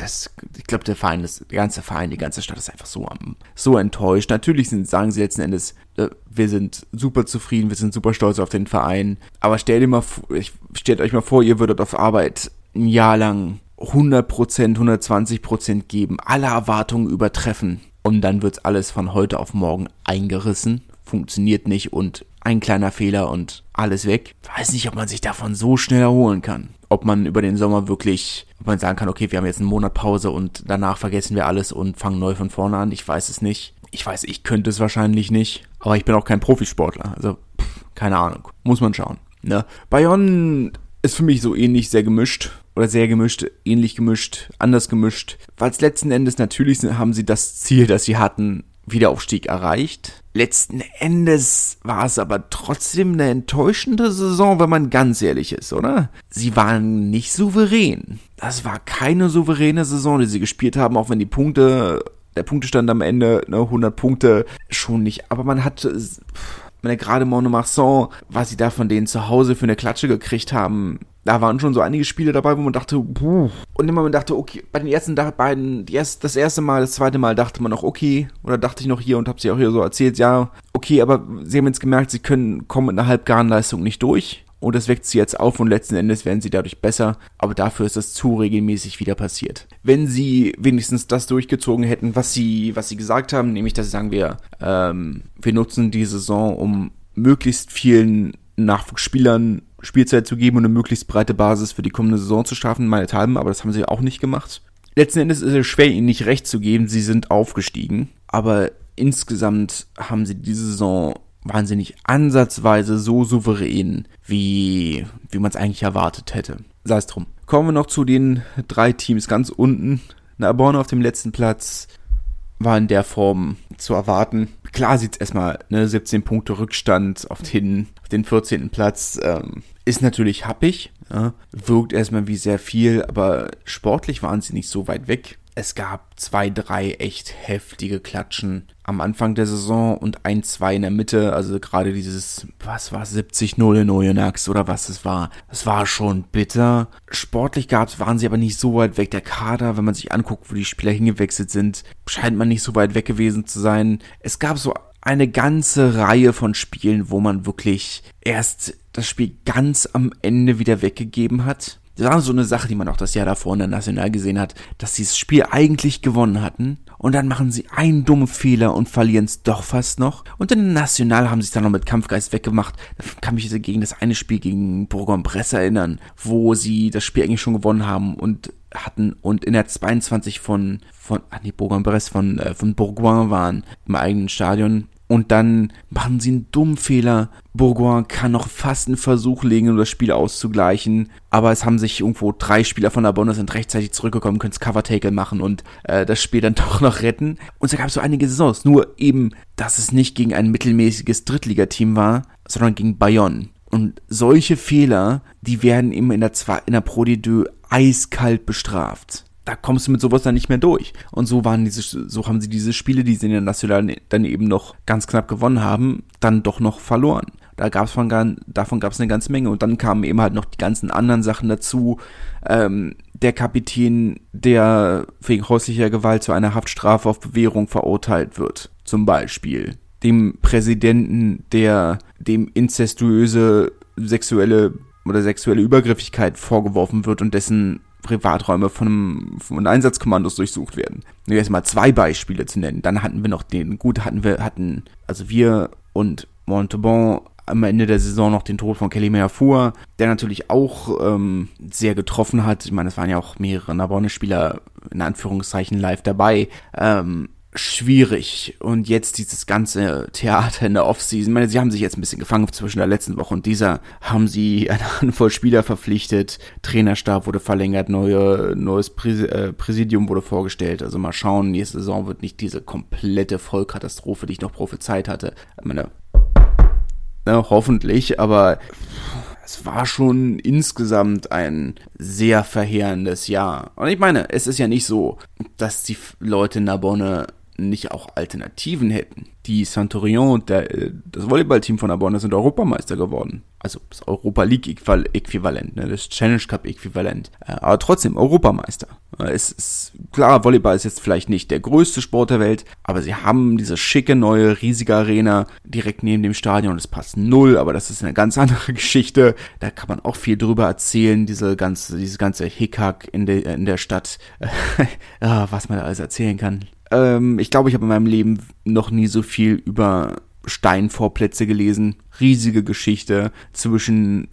ich glaube, der Verein, ist, der ganze Verein, die ganze Stadt ist einfach so am, so enttäuscht. Natürlich sind, sagen sie letzten Endes, äh, wir sind super zufrieden, wir sind super stolz auf den Verein. Aber stellt dir mal, stellt euch mal vor, ihr würdet auf Arbeit ein Jahr lang 100%, 120% geben, alle Erwartungen übertreffen. Und dann wird alles von heute auf morgen eingerissen, funktioniert nicht und ein kleiner Fehler und alles weg. Weiß nicht, ob man sich davon so schnell erholen kann. Ob man über den Sommer wirklich, ob man sagen kann, okay, wir haben jetzt einen Monat Pause und danach vergessen wir alles und fangen neu von vorne an. Ich weiß es nicht. Ich weiß, ich könnte es wahrscheinlich nicht. Aber ich bin auch kein Profisportler. Also, pff, keine Ahnung. Muss man schauen. Ne? Bayonne ist für mich so ähnlich sehr gemischt. Oder sehr gemischt, ähnlich gemischt, anders gemischt. Weil es letzten Endes natürlich haben sie das Ziel, das sie hatten, Wiederaufstieg erreicht. Letzten Endes war es aber trotzdem eine enttäuschende Saison, wenn man ganz ehrlich ist, oder? Sie waren nicht souverän. Das war keine souveräne Saison, die sie gespielt haben, auch wenn die Punkte, der Punktestand am Ende, ne, 100 Punkte, schon nicht. Aber man hat, meine, gerade Monomarsan, was sie da von denen zu Hause für eine Klatsche gekriegt haben, da waren schon so einige Spiele dabei, wo man dachte, puh. Und immer man dachte, okay, bei den ersten beiden, erst, das erste Mal, das zweite Mal dachte man noch, okay, oder dachte ich noch hier und hab sie auch hier so erzählt, ja, okay, aber sie haben jetzt gemerkt, sie können, kommen mit einer halbgaren Leistung nicht durch. Und das weckt sie jetzt auf und letzten Endes werden sie dadurch besser, aber dafür ist das zu regelmäßig wieder passiert. Wenn sie wenigstens das durchgezogen hätten, was sie, was sie gesagt haben, nämlich, dass sie sagen wir, ähm, wir nutzen die Saison, um möglichst vielen Nachwuchsspielern Spielzeit zu geben und eine möglichst breite Basis für die kommende Saison zu schaffen, meinethalben, aber das haben sie auch nicht gemacht. Letzten Endes ist es schwer, ihnen nicht recht zu geben, sie sind aufgestiegen, aber insgesamt haben sie diese Saison wahnsinnig ansatzweise so souverän, wie, wie man es eigentlich erwartet hätte. Sei es drum. Kommen wir noch zu den drei Teams ganz unten. Narbonne auf dem letzten Platz war in der Form zu erwarten. Klar sieht es erstmal, ne, 17 Punkte Rückstand auf den, auf den 14. Platz. Ähm, ist natürlich happig, ja, wirkt erstmal wie sehr viel, aber sportlich waren sie nicht so weit weg. Es gab zwei, drei echt heftige Klatschen am Anfang der Saison und ein, zwei in der Mitte. Also gerade dieses, was war 70-0 in Oyonnax oder was es war. Es war schon bitter. Sportlich gab's, waren sie aber nicht so weit weg. Der Kader, wenn man sich anguckt, wo die Spieler hingewechselt sind, scheint man nicht so weit weg gewesen zu sein. Es gab so eine ganze Reihe von Spielen, wo man wirklich erst das Spiel ganz am Ende wieder weggegeben hat das war so eine Sache, die man auch das Jahr davor in der National gesehen hat, dass sie das Spiel eigentlich gewonnen hatten und dann machen sie einen dummen Fehler und verlieren es doch fast noch. Und in der National haben sie es dann noch mit Kampfgeist weggemacht. Da kann mich gegen das eine Spiel gegen Bourg-en-Bresse erinnern, wo sie das Spiel eigentlich schon gewonnen haben und hatten und in der 22 von von ah nee, Bourg-en-Bresse von äh, von Bourgoin waren im eigenen Stadion und dann machen sie einen dummen Fehler. Bourgoin kann noch fast einen Versuch legen, um das Spiel auszugleichen. Aber es haben sich irgendwo drei Spieler von der Bonus sind rechtzeitig zurückgekommen, können Cover-Tackle machen und äh, das Spiel dann doch noch retten. Und es gab so einige Saisons. Nur eben, dass es nicht gegen ein mittelmäßiges Drittligateam war, sondern gegen Bayonne. Und solche Fehler, die werden eben in der, in der Pro D2 eiskalt bestraft da kommst du mit sowas dann nicht mehr durch. Und so waren diese, so haben sie diese Spiele, die sie in der National dann eben noch ganz knapp gewonnen haben, dann doch noch verloren. Da gab's von, davon gab es eine ganze Menge. Und dann kamen eben halt noch die ganzen anderen Sachen dazu. Ähm, der Kapitän, der wegen häuslicher Gewalt zu einer Haftstrafe auf Bewährung verurteilt wird, zum Beispiel. Dem Präsidenten, der dem inzestuöse sexuelle oder sexuelle Übergriffigkeit vorgeworfen wird und dessen Privaträume von, von Einsatzkommandos durchsucht werden. Nur erst mal zwei Beispiele zu nennen. Dann hatten wir noch den, gut, hatten wir, hatten, also wir und Montauban am Ende der Saison noch den Tod von Kelly Meafur, der natürlich auch ähm, sehr getroffen hat. Ich meine, es waren ja auch mehrere Nabonne-Spieler in Anführungszeichen live dabei. Ähm, schwierig. Und jetzt dieses ganze Theater in der Offseason. Ich meine, sie haben sich jetzt ein bisschen gefangen zwischen der letzten Woche und dieser. Haben sie eine Handvoll Spieler verpflichtet. Trainerstab wurde verlängert. Neue, neues äh, Präsidium wurde vorgestellt. Also mal schauen. Nächste Saison wird nicht diese komplette Vollkatastrophe, die ich noch prophezeit hatte. Ich meine, ne, hoffentlich, aber es war schon insgesamt ein sehr verheerendes Jahr. Und ich meine, es ist ja nicht so, dass die Leute in Narbonne nicht auch Alternativen hätten. Die Santorion und der, äh, das Volleyballteam von Abonne sind Europameister geworden. Also das Europa League Äquivalent, ne, das Challenge Cup Äquivalent. Äh, aber trotzdem Europameister. Äh, es ist klar, Volleyball ist jetzt vielleicht nicht der größte Sport der Welt, aber sie haben diese schicke neue riesige Arena direkt neben dem Stadion. Es passt null, aber das ist eine ganz andere Geschichte. Da kann man auch viel drüber erzählen, diese ganze, dieses ganze Hickhack in der in der Stadt, was man da alles erzählen kann. Ähm, ich glaube, ich habe in meinem Leben noch nie so viel über Steinvorplätze gelesen. Riesige Geschichte zwischen,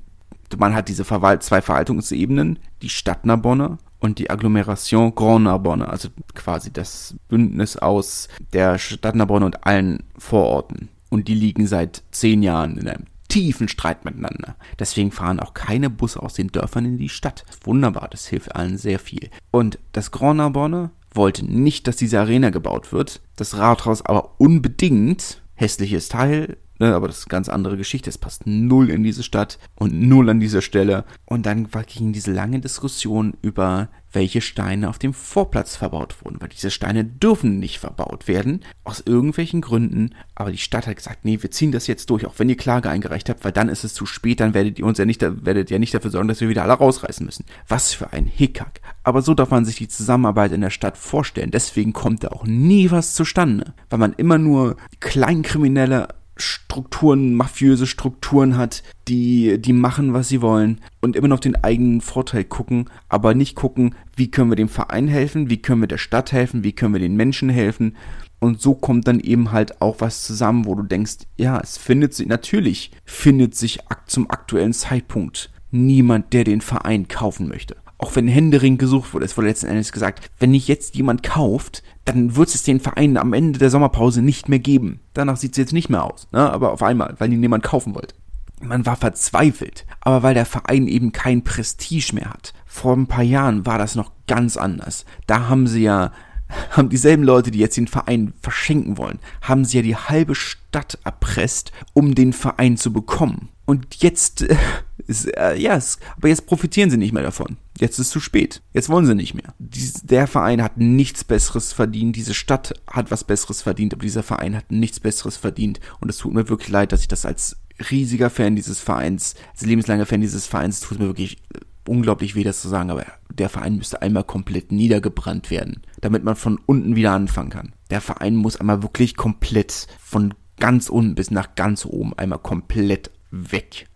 man hat diese Verwalt zwei Verwaltungsebenen, die Stadt Narbonne und die Agglomeration Grand Narbonne, also quasi das Bündnis aus der Stadt Narbonne und allen Vororten. Und die liegen seit zehn Jahren in einem tiefen Streit miteinander. Deswegen fahren auch keine Busse aus den Dörfern in die Stadt. Wunderbar, das hilft allen sehr viel. Und das Grand Narbonne wollte nicht, dass diese Arena gebaut wird. Das Rathaus aber unbedingt. Hässliches Teil, ne, aber das ist eine ganz andere Geschichte. Es passt null in diese Stadt und null an dieser Stelle. Und dann ging diese lange Diskussion über welche Steine auf dem Vorplatz verbaut wurden, weil diese Steine dürfen nicht verbaut werden, aus irgendwelchen Gründen, aber die Stadt hat gesagt, nee, wir ziehen das jetzt durch, auch wenn ihr Klage eingereicht habt, weil dann ist es zu spät, dann werdet ihr uns ja nicht, werdet ihr nicht dafür sorgen, dass wir wieder alle rausreißen müssen. Was für ein Hickhack. Aber so darf man sich die Zusammenarbeit in der Stadt vorstellen, deswegen kommt da auch nie was zustande, weil man immer nur Kleinkriminelle Strukturen, mafiöse Strukturen hat, die, die machen, was sie wollen und immer noch den eigenen Vorteil gucken, aber nicht gucken, wie können wir dem Verein helfen, wie können wir der Stadt helfen, wie können wir den Menschen helfen. Und so kommt dann eben halt auch was zusammen, wo du denkst, ja, es findet sich, natürlich findet sich zum aktuellen Zeitpunkt niemand, der den Verein kaufen möchte auch wenn Händering gesucht wurde, es wurde letzten Endes gesagt, wenn nicht jetzt jemand kauft, dann wird es den Verein am Ende der Sommerpause nicht mehr geben. Danach sieht es jetzt nicht mehr aus, ne? aber auf einmal, weil ihn niemand kaufen wollte. Man war verzweifelt, aber weil der Verein eben kein Prestige mehr hat. Vor ein paar Jahren war das noch ganz anders. Da haben sie ja haben dieselben Leute, die jetzt den Verein verschenken wollen, haben sie ja die halbe Stadt erpresst, um den Verein zu bekommen. Und jetzt äh, ist, äh, ja, aber jetzt profitieren sie nicht mehr davon. Jetzt ist es zu spät. Jetzt wollen sie nicht mehr. Dies, der Verein hat nichts Besseres verdient. Diese Stadt hat was Besseres verdient, aber dieser Verein hat nichts Besseres verdient. Und es tut mir wirklich leid, dass ich das als riesiger Fan dieses Vereins, als lebenslanger Fan dieses Vereins, tut mir wirklich äh, unglaublich weh, das zu sagen, aber der Verein müsste einmal komplett niedergebrannt werden, damit man von unten wieder anfangen kann. Der Verein muss einmal wirklich komplett von ganz unten bis nach ganz oben einmal komplett weg.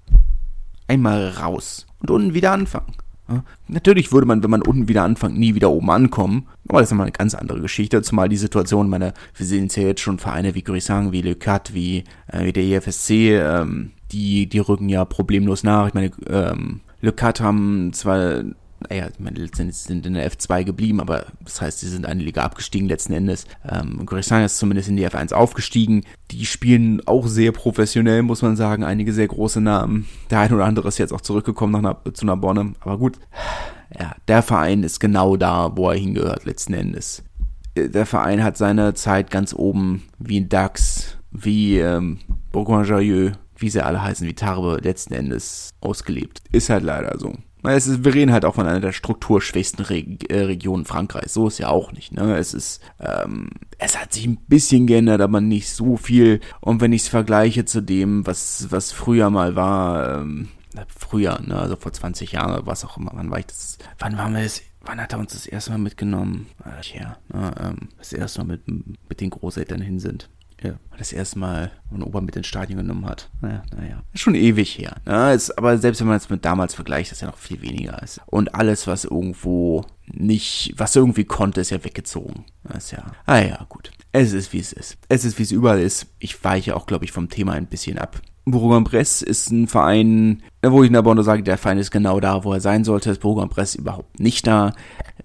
Einmal raus und unten wieder anfangen. Natürlich würde man, wenn man unten wieder anfängt, nie wieder oben ankommen. Aber das ist nochmal eine ganz andere Geschichte. Zumal die Situation, meine, wir sehen es ja jetzt schon Vereine wie Grisang, wie Le Cat, wie, äh, wie der EFSC, ähm, die, die rücken ja problemlos nach. Ich meine, ähm, Le Cat haben zwar naja, ich meine, letztendlich sind in der F2 geblieben, aber das heißt, sie sind eine Liga abgestiegen letzten Endes. Ähm, Grissan ist zumindest in die F1 aufgestiegen. Die spielen auch sehr professionell, muss man sagen. Einige sehr große Namen. Der ein oder andere ist jetzt auch zurückgekommen nach, zu Narbonne. Aber gut, ja, der Verein ist genau da, wo er hingehört, letzten Endes. Der Verein hat seine Zeit ganz oben, wie in DAX, wie ähm, Bourgoin-Jallieu, wie sie alle heißen, wie Tarbe, letzten Endes ausgelebt. Ist halt leider so. Es ist, wir reden halt auch von einer der strukturschwächsten Reg äh, Regionen Frankreichs. So ist ja auch nicht. Ne? Es ist, ähm, es hat sich ein bisschen geändert, aber nicht so viel. Und wenn ich es vergleiche zu dem, was, was früher mal war, ähm, früher, ne, also vor 20 Jahren was auch immer, wann war ich das, wann waren wir das, wann hat er uns das erste Mal mitgenommen? Ja, ne, ähm, das erste Mal mit, mit den Großeltern hin sind. Ja, das erste Mal einen Opa mit ins Stadion genommen hat. Naja, naja. Ist schon ewig her. Ne? Ist, aber selbst wenn man es mit damals vergleicht, ist ja noch viel weniger ist. Und alles, was irgendwo nicht, was irgendwie konnte, ist ja weggezogen. Das ist ja, ah ja, gut. Es ist, wie es ist. Es ist, wie es überall ist. Ich weiche auch, glaube ich, vom Thema ein bisschen ab. Bourg-en-Bresse ist ein Verein, wo ich in der Bonne sage, der Verein ist genau da, wo er sein sollte. Ist Bourg-en-Bresse überhaupt nicht da.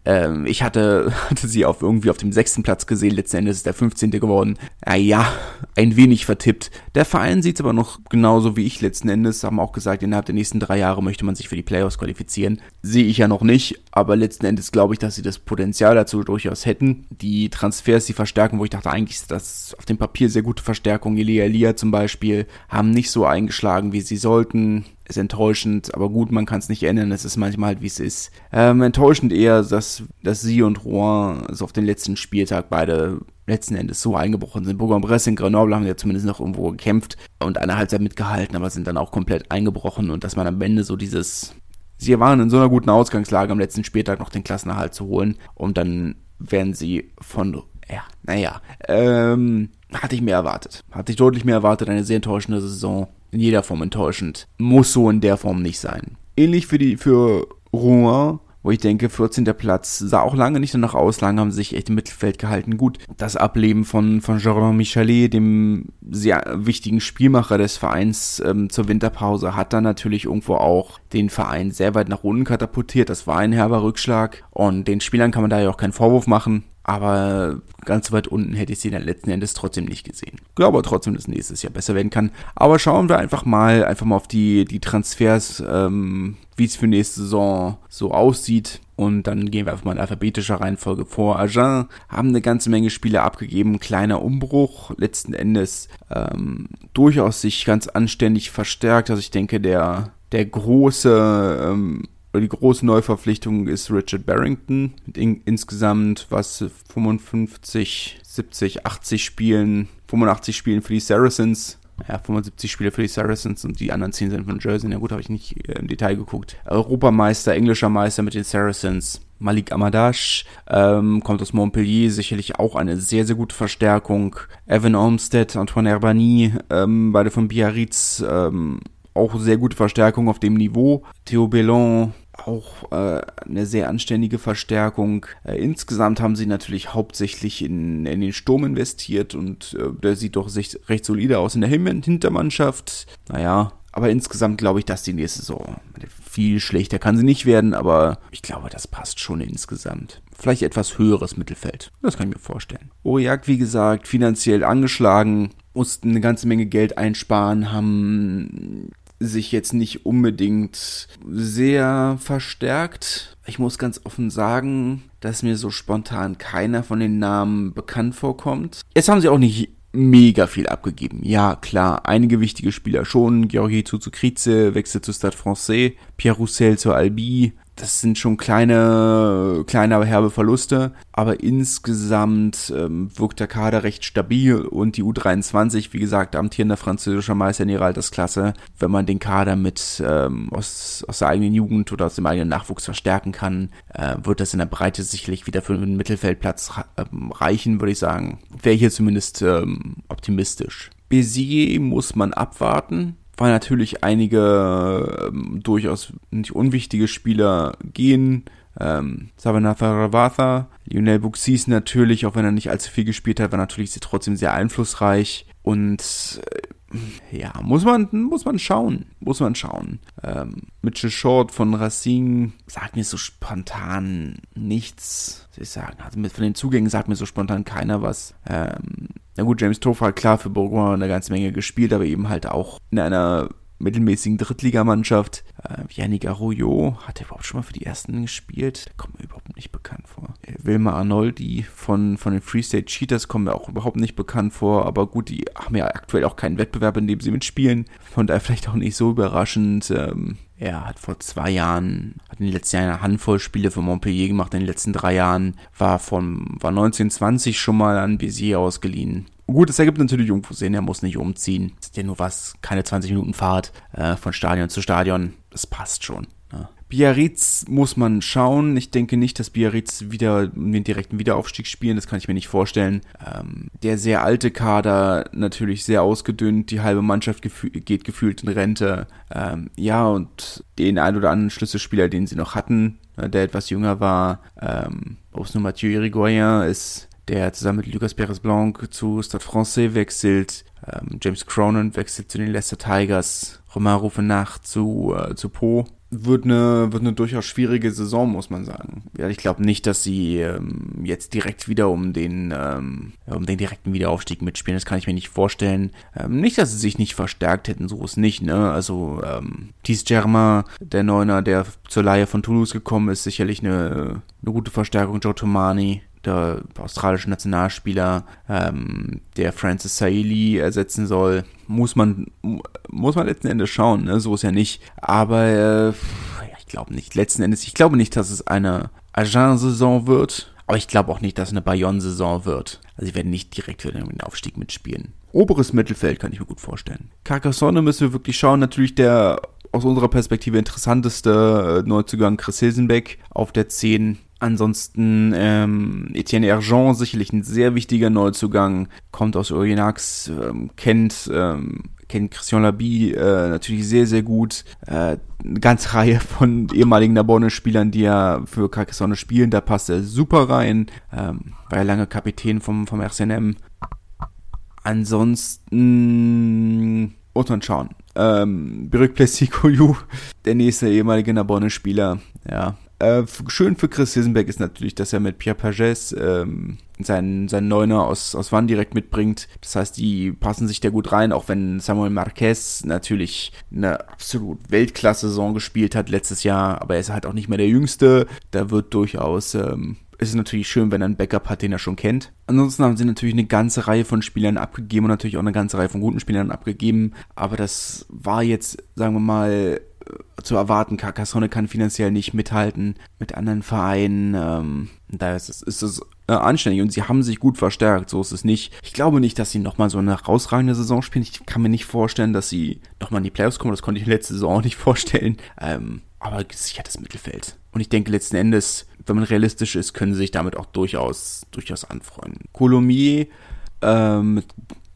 Ähm, ich hatte, hatte sie auf irgendwie auf dem sechsten Platz gesehen, letzten Endes ist der 15. geworden. Ja, ja, ein wenig vertippt. Der Verein sieht es aber noch genauso wie ich letzten Endes, haben auch gesagt, innerhalb der nächsten drei Jahre möchte man sich für die Playoffs qualifizieren. Sehe ich ja noch nicht, aber letzten Endes glaube ich, dass sie das Potenzial dazu durchaus hätten. Die Transfers, die Verstärkung, wo ich dachte, eigentlich ist das auf dem Papier sehr gute Verstärkung. Elia Elia zum Beispiel, haben nicht so eingeschlagen, wie sie sollten ist enttäuschend, aber gut, man kann es nicht ändern, es ist manchmal halt, wie es ist. Ähm, enttäuschend eher, dass, dass sie und Rouen also auf den letzten Spieltag beide letzten Endes so eingebrochen sind. Bourg-en-Bresse und Grenoble haben ja zumindest noch irgendwo gekämpft und eine Halbzeit mitgehalten, aber sind dann auch komplett eingebrochen und dass man am Ende so dieses Sie waren in so einer guten Ausgangslage am letzten Spieltag noch den Klassenerhalt zu holen und dann werden sie von, ja, naja, ähm, hatte ich mehr erwartet. Hatte ich deutlich mehr erwartet, eine sehr enttäuschende Saison in jeder Form enttäuschend. Muss so in der Form nicht sein. Ähnlich für die, für Rouen, wo ich denke, 14. Platz sah auch lange nicht danach aus, lange haben sie sich echt im Mittelfeld gehalten. Gut, das Ableben von, von Jordan Michelet, dem sehr wichtigen Spielmacher des Vereins ähm, zur Winterpause, hat dann natürlich irgendwo auch den Verein sehr weit nach unten katapultiert. Das war ein herber Rückschlag und den Spielern kann man da ja auch keinen Vorwurf machen. Aber ganz weit unten hätte ich sie dann letzten Endes trotzdem nicht gesehen. Glaube trotzdem, dass nächstes Jahr besser werden kann. Aber schauen wir einfach mal, einfach mal auf die, die Transfers, ähm, wie es für nächste Saison so aussieht. Und dann gehen wir einfach mal in alphabetischer Reihenfolge vor. Agen haben eine ganze Menge Spiele abgegeben. Kleiner Umbruch. Letzten Endes ähm, durchaus sich ganz anständig verstärkt. Also ich denke, der, der große ähm, die große Neuverpflichtung ist Richard Barrington mit in, insgesamt was 55, 70, 80 Spielen, 85 Spielen für die Saracens. Ja, 75 Spiele für die Saracens und die anderen 10 sind von Jersey. Na gut, habe ich nicht äh, im Detail geguckt. Europameister, englischer Meister mit den Saracens. Malik Amadash ähm, kommt aus Montpellier, sicherlich auch eine sehr, sehr gute Verstärkung. Evan Olmsted, Antoine Herbani, ähm, beide von Biarritz, ähm, auch sehr gute Verstärkung auf dem Niveau. Theo Bellon auch äh, eine sehr anständige Verstärkung. Äh, insgesamt haben sie natürlich hauptsächlich in, in den Sturm investiert und äh, der sieht doch recht, solide aus in der Hintermannschaft. Naja, aber insgesamt glaube ich, dass die nächste Saison viel schlechter kann sie nicht werden, aber ich glaube, das passt schon insgesamt. Vielleicht etwas höheres Mittelfeld. Das kann ich mir vorstellen. Aurillac, wie gesagt, finanziell angeschlagen, mussten eine ganze Menge Geld einsparen, haben sich jetzt nicht unbedingt sehr verstärkt. Ich muss ganz offen sagen, dass mir so spontan keiner von den Namen bekannt vorkommt. Jetzt haben sie auch nicht mega viel abgegeben. Ja, klar, einige wichtige Spieler schon. Georgi Tsuzukrize wechselt zu Stade Francais, Pierre Roussel zur Albi, das sind schon kleine, kleine, aber herbe Verluste. Aber insgesamt ähm, wirkt der Kader recht stabil und die U23, wie gesagt, amtierender französischer Meister in ihrer Altersklasse, wenn man den Kader mit ähm, aus, aus der eigenen Jugend oder aus dem eigenen Nachwuchs verstärken kann, äh, wird das in der Breite sicherlich wieder für einen Mittelfeldplatz ähm, reichen, würde ich sagen. Wäre hier zumindest ähm, optimistisch. Bézier muss man abwarten weil natürlich einige ähm, durchaus nicht unwichtige Spieler gehen. Ähm, Sabanatha Ravatha, Lionel Buxis natürlich, auch wenn er nicht allzu viel gespielt hat, war natürlich trotzdem sehr einflussreich. Und äh, ja, muss man, muss man schauen. Muss man schauen. Ähm, Mitchell Short von Racing sagt mir so spontan nichts, soll ich sagen. Also mit, von den Zugängen sagt mir so spontan keiner was. Ähm, na gut, James Tofa hat klar für Bourgoin eine ganze Menge gespielt, aber eben halt auch in einer mittelmäßigen Drittligamannschaft. Äh, Yannick Arroyo, hat er überhaupt schon mal für die Ersten gespielt? Der kommt mir überhaupt nicht bekannt vor. Wilma Arnoldi von, von den Free State Cheaters kommen mir auch überhaupt nicht bekannt vor. Aber gut, die haben ja aktuell auch keinen Wettbewerb, in dem sie mitspielen. Von daher vielleicht auch nicht so überraschend. Ähm, er hat vor zwei Jahren, hat in den letzten Jahren eine Handvoll Spiele für Montpellier gemacht, in den letzten drei Jahren, war von, war 1920 schon mal an Béziers ausgeliehen. Gut, es ergibt natürlich irgendwo Sinn, er muss nicht umziehen. Das ist ja nur was, keine 20 Minuten Fahrt äh, von Stadion zu Stadion. Das passt schon. Biarritz muss man schauen. Ich denke nicht, dass Biarritz wieder den direkten Wiederaufstieg spielen. Das kann ich mir nicht vorstellen. Ähm, der sehr alte Kader natürlich sehr ausgedünnt. Die halbe Mannschaft gefü geht gefühlt in Rente. Ähm, ja, und den ein oder anderen Schlüsselspieler, den sie noch hatten, äh, der etwas jünger war, ähm, ob es nur Mathieu Irigoyen ist, der zusammen mit Lucas Perez Blanc zu Stade Francais wechselt. Ähm, James Cronin wechselt zu den Leicester Tigers. Romain Rufenach zu, äh, zu Po. Wird eine, wird eine durchaus schwierige Saison, muss man sagen. Ja, ich glaube nicht, dass sie ähm, jetzt direkt wieder um den, ähm, um den direkten Wiederaufstieg mitspielen. Das kann ich mir nicht vorstellen. Ähm, nicht, dass sie sich nicht verstärkt hätten, so ist nicht, ne? Also, ähm, Thies Germain, der Neuner, der zur Leihe von Toulouse gekommen ist, sicherlich eine, eine gute Verstärkung. Joe Tomani, der australische Nationalspieler, ähm, der Francis Saili ersetzen soll, muss man, muss man letzten Endes schauen, ne? so ist ja nicht. Aber äh, ich glaube nicht, letzten Endes, ich glaube nicht, dass es eine Agen-Saison wird, aber ich glaube auch nicht, dass es eine Bayonne-Saison wird. Also sie werden nicht direkt für den Aufstieg mitspielen. Oberes Mittelfeld kann ich mir gut vorstellen. Carcassonne müssen wir wirklich schauen. Natürlich der aus unserer Perspektive interessanteste äh, Neuzugang Chris Hilsenbeck auf der 10 Ansonsten ähm, Etienne Erjean, sicherlich ein sehr wichtiger Neuzugang, kommt aus Oyonnax, ähm, kennt, ähm, kennt Christian Labi äh, natürlich sehr, sehr gut. Äh, eine ganze Reihe von ehemaligen Nabonne-Spielern, die ja für Carcassonne spielen, da passt er super rein. Ähm, war ja lange Kapitän vom, vom RCNM. Ansonsten muss man schauen. Ähm, Biruk Plessikoyu, der nächste ehemalige Nabonne-Spieler, ja, äh, schön für Chris Hisenberg ist natürlich, dass er mit Pierre Pagès ähm, seinen, seinen Neuner aus, aus Wann direkt mitbringt. Das heißt, die passen sich da gut rein, auch wenn Samuel Marquez natürlich eine absolut Weltklasse-Saison gespielt hat letztes Jahr, aber er ist halt auch nicht mehr der Jüngste. Da wird durchaus ähm, es ist natürlich schön, wenn er einen Backup hat, den er schon kennt. Ansonsten haben sie natürlich eine ganze Reihe von Spielern abgegeben und natürlich auch eine ganze Reihe von guten Spielern abgegeben. Aber das war jetzt, sagen wir mal, zu erwarten. Carcassonne kann finanziell nicht mithalten mit anderen Vereinen. Ähm, da ist es, ist es äh, anständig und sie haben sich gut verstärkt. So ist es nicht. Ich glaube nicht, dass sie nochmal so eine herausragende Saison spielen. Ich kann mir nicht vorstellen, dass sie nochmal in die Playoffs kommen. Das konnte ich letzte Saison auch nicht vorstellen. Ähm, aber sicher das Mittelfeld. Und ich denke letzten Endes, wenn man realistisch ist, können sie sich damit auch durchaus, durchaus anfreunden. Colomier ähm, mit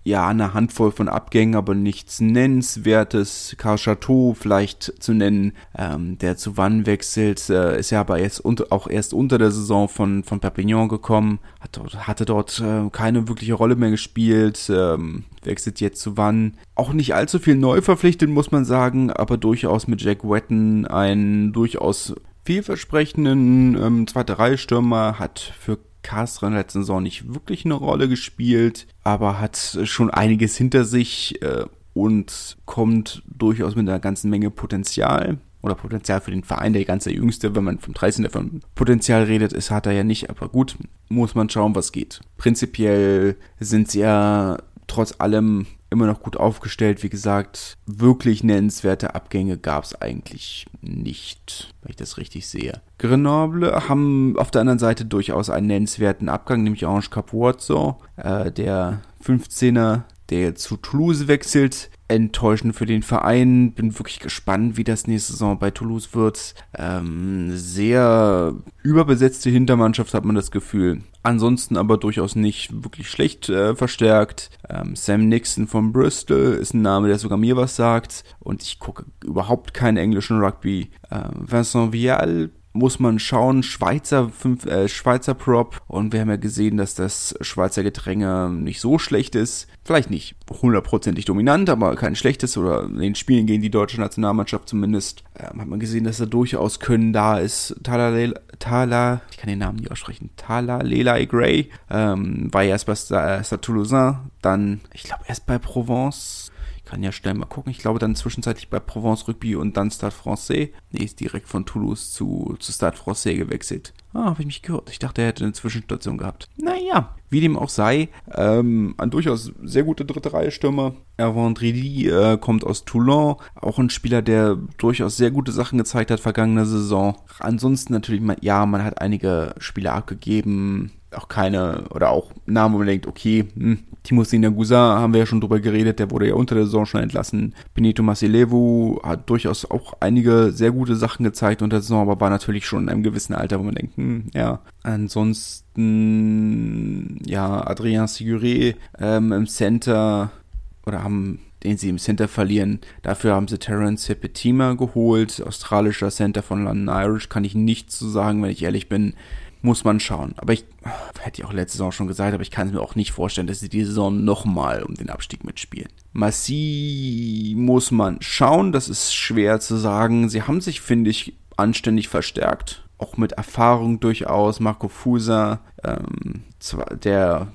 ja, eine Handvoll von Abgängen, aber nichts Nennenswertes. Karl Chateau vielleicht zu nennen, ähm, der zu Wann wechselt, äh, ist ja aber jetzt unter, auch erst unter der Saison von, von Perpignan gekommen, hat dort, hatte dort äh, keine wirkliche Rolle mehr gespielt, ähm, wechselt jetzt zu Wann. Auch nicht allzu viel neu verpflichtet, muss man sagen, aber durchaus mit Jack Wetton einen durchaus vielversprechenden ähm, zweite Reihe Stürmer, hat für Castre in der letzten Saison nicht wirklich eine Rolle gespielt, aber hat schon einiges hinter sich äh, und kommt durchaus mit einer ganzen Menge Potenzial oder Potenzial für den Verein, der ganze Jüngste, wenn man vom 13. von Potenzial redet, ist, hat er ja nicht, aber gut, muss man schauen, was geht. Prinzipiell sind sie ja trotz allem immer noch gut aufgestellt. Wie gesagt, wirklich nennenswerte Abgänge gab es eigentlich nicht, wenn ich das richtig sehe. Grenoble haben auf der anderen Seite durchaus einen nennenswerten Abgang, nämlich Orange Capuozzo, äh, der 15er der zu Toulouse wechselt. Enttäuschend für den Verein. Bin wirklich gespannt, wie das nächste Saison bei Toulouse wird. Ähm, sehr überbesetzte Hintermannschaft hat man das Gefühl. Ansonsten aber durchaus nicht wirklich schlecht äh, verstärkt. Ähm, Sam Nixon von Bristol ist ein Name, der sogar mir was sagt. Und ich gucke überhaupt keinen englischen Rugby. Ähm, Vincent Vial muss man schauen, Schweizer, fünf, äh, Schweizer Prop und wir haben ja gesehen, dass das Schweizer Getränke nicht so schlecht ist. Vielleicht nicht hundertprozentig dominant, aber kein schlechtes oder in den Spielen gegen die deutsche Nationalmannschaft zumindest ähm, hat man gesehen, dass da durchaus Können da ist. Tala, Tala, ich kann den Namen nicht aussprechen, Tala Lelai Gray ähm, war erst bei Stade Toulousain, dann, ich glaube, erst bei Provence kann ja schnell mal gucken. Ich glaube dann zwischenzeitlich bei Provence Rugby und dann Stade Francais. Nee, ist direkt von Toulouse zu, zu Stade Francais gewechselt. Ah, habe ich mich gehört. Ich dachte, er hätte eine Zwischenstation gehabt. Naja, wie dem auch sei, ähm, ein durchaus sehr guter dritte Reihe Stürmer. Erwan Dridi äh, kommt aus Toulon, auch ein Spieler, der durchaus sehr gute Sachen gezeigt hat vergangene Saison. Ansonsten natürlich, ja, man hat einige Spieler abgegeben, auch keine, oder auch Namen, wo man denkt, okay, hm, Timo Sinagusa haben wir ja schon drüber geredet, der wurde ja unter der Saison schon entlassen. Benito Masilevu hat durchaus auch einige sehr gute Sachen gezeigt unter der Saison, aber war natürlich schon in einem gewissen Alter, wo man denkt, hm, ja. Ansonsten, ja, Adrien Siguré ähm, im Center, oder haben den sie im Center verlieren. Dafür haben sie Terence Sepetima geholt, australischer Center von London Irish, kann ich nichts zu sagen, wenn ich ehrlich bin muss man schauen. Aber ich hätte ich auch letzte Saison schon gesagt, aber ich kann es mir auch nicht vorstellen, dass sie diese Saison nochmal um den Abstieg mitspielen. Massi muss man schauen, das ist schwer zu sagen. Sie haben sich, finde ich, anständig verstärkt. Auch mit Erfahrung durchaus. Marco Fusa, ähm, der,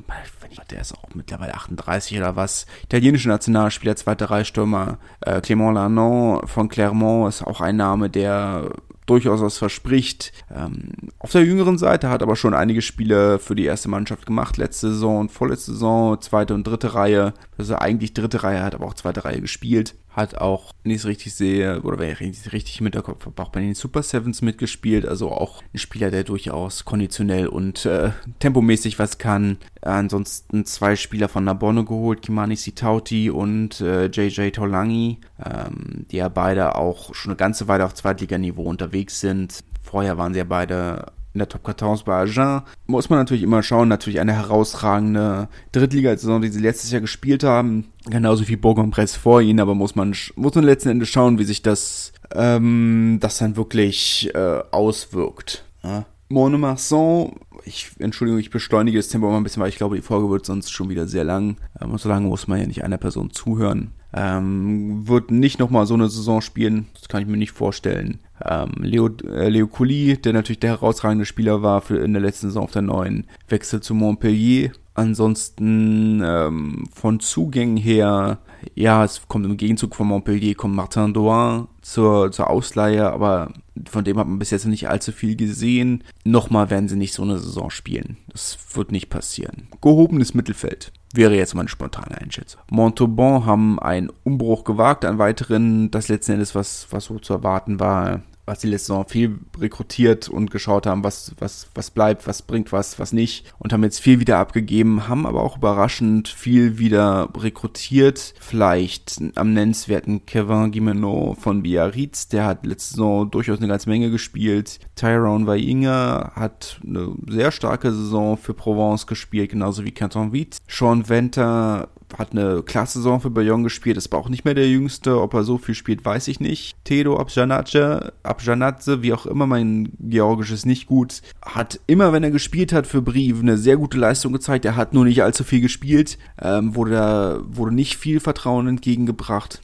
der ist auch mittlerweile 38 oder was. Italienische Nationalspieler, zweiter Reihstürmer. Äh, Clément Lannon von Clermont ist auch ein Name, der durchaus was verspricht. Ähm, auf der jüngeren Seite hat aber schon einige Spiele für die erste Mannschaft gemacht, letzte Saison vorletzte Saison, zweite und dritte Reihe. Also eigentlich dritte Reihe, hat aber auch zweite Reihe gespielt hat auch, wenn ich es richtig sehe, oder wenn ich richtig, richtig im Hinterkopf habe, auch bei den Super Sevens mitgespielt. Also auch ein Spieler, der durchaus konditionell und äh, tempomäßig was kann. Ansonsten zwei Spieler von Nabonne geholt, Kimani Sitauti und äh, JJ Tolangi, ähm, die ja beide auch schon eine ganze Weile auf Zweitliganiveau unterwegs sind. Vorher waren sie ja beide in der Top 14 bei Agen. Muss man natürlich immer schauen, natürlich eine herausragende Drittliga-Saison, die sie letztes Jahr gespielt haben. Genauso wie Bourg-en-Bresse vor ihnen, aber muss man, muss man letzten Endes schauen, wie sich das, ähm, das dann wirklich äh, auswirkt. Ja. Monomarsan, ich, Entschuldigung, ich beschleunige das Tempo mal ein bisschen, weil ich glaube, die Folge wird sonst schon wieder sehr lang. Ähm, so lange muss man ja nicht einer Person zuhören. Ähm, wird nicht nochmal so eine Saison spielen, das kann ich mir nicht vorstellen. Ähm, Leo, äh, Leo Couli, der natürlich der herausragende Spieler war für in der letzten Saison auf der neuen, Wechsel zu Montpellier. Ansonsten ähm, von Zugängen her, ja, es kommt im Gegenzug von Montpellier, kommt Martin Douin zur, zur Ausleihe, aber von dem hat man bis jetzt nicht allzu viel gesehen. Nochmal werden sie nicht so eine Saison spielen. Das wird nicht passieren. Gehobenes Mittelfeld. Wäre jetzt meine spontane Einschätzung. Montauban haben einen Umbruch gewagt, einen weiteren, das letzten Endes, was, was so zu erwarten war, was die letzte Saison viel rekrutiert und geschaut haben, was, was, was bleibt, was bringt was, was nicht und haben jetzt viel wieder abgegeben, haben aber auch überraschend viel wieder rekrutiert. Vielleicht am nennenswerten Kevin Gimeno von Biarritz, der hat letzte Saison durchaus eine ganze Menge gespielt. Tyrone Wainga hat eine sehr starke Saison für Provence gespielt, genauso wie Canton Wiet. Sean Venter hat eine Klasse-Saison für Bayonne gespielt, ist aber auch nicht mehr der Jüngste. Ob er so viel spielt, weiß ich nicht. Tedo Abjanadze, Abjanadze, wie auch immer, mein Georgisch ist nicht gut, hat immer, wenn er gespielt hat für Brief, eine sehr gute Leistung gezeigt. Er hat nur nicht allzu viel gespielt, ähm, wurde, wurde nicht viel Vertrauen entgegengebracht.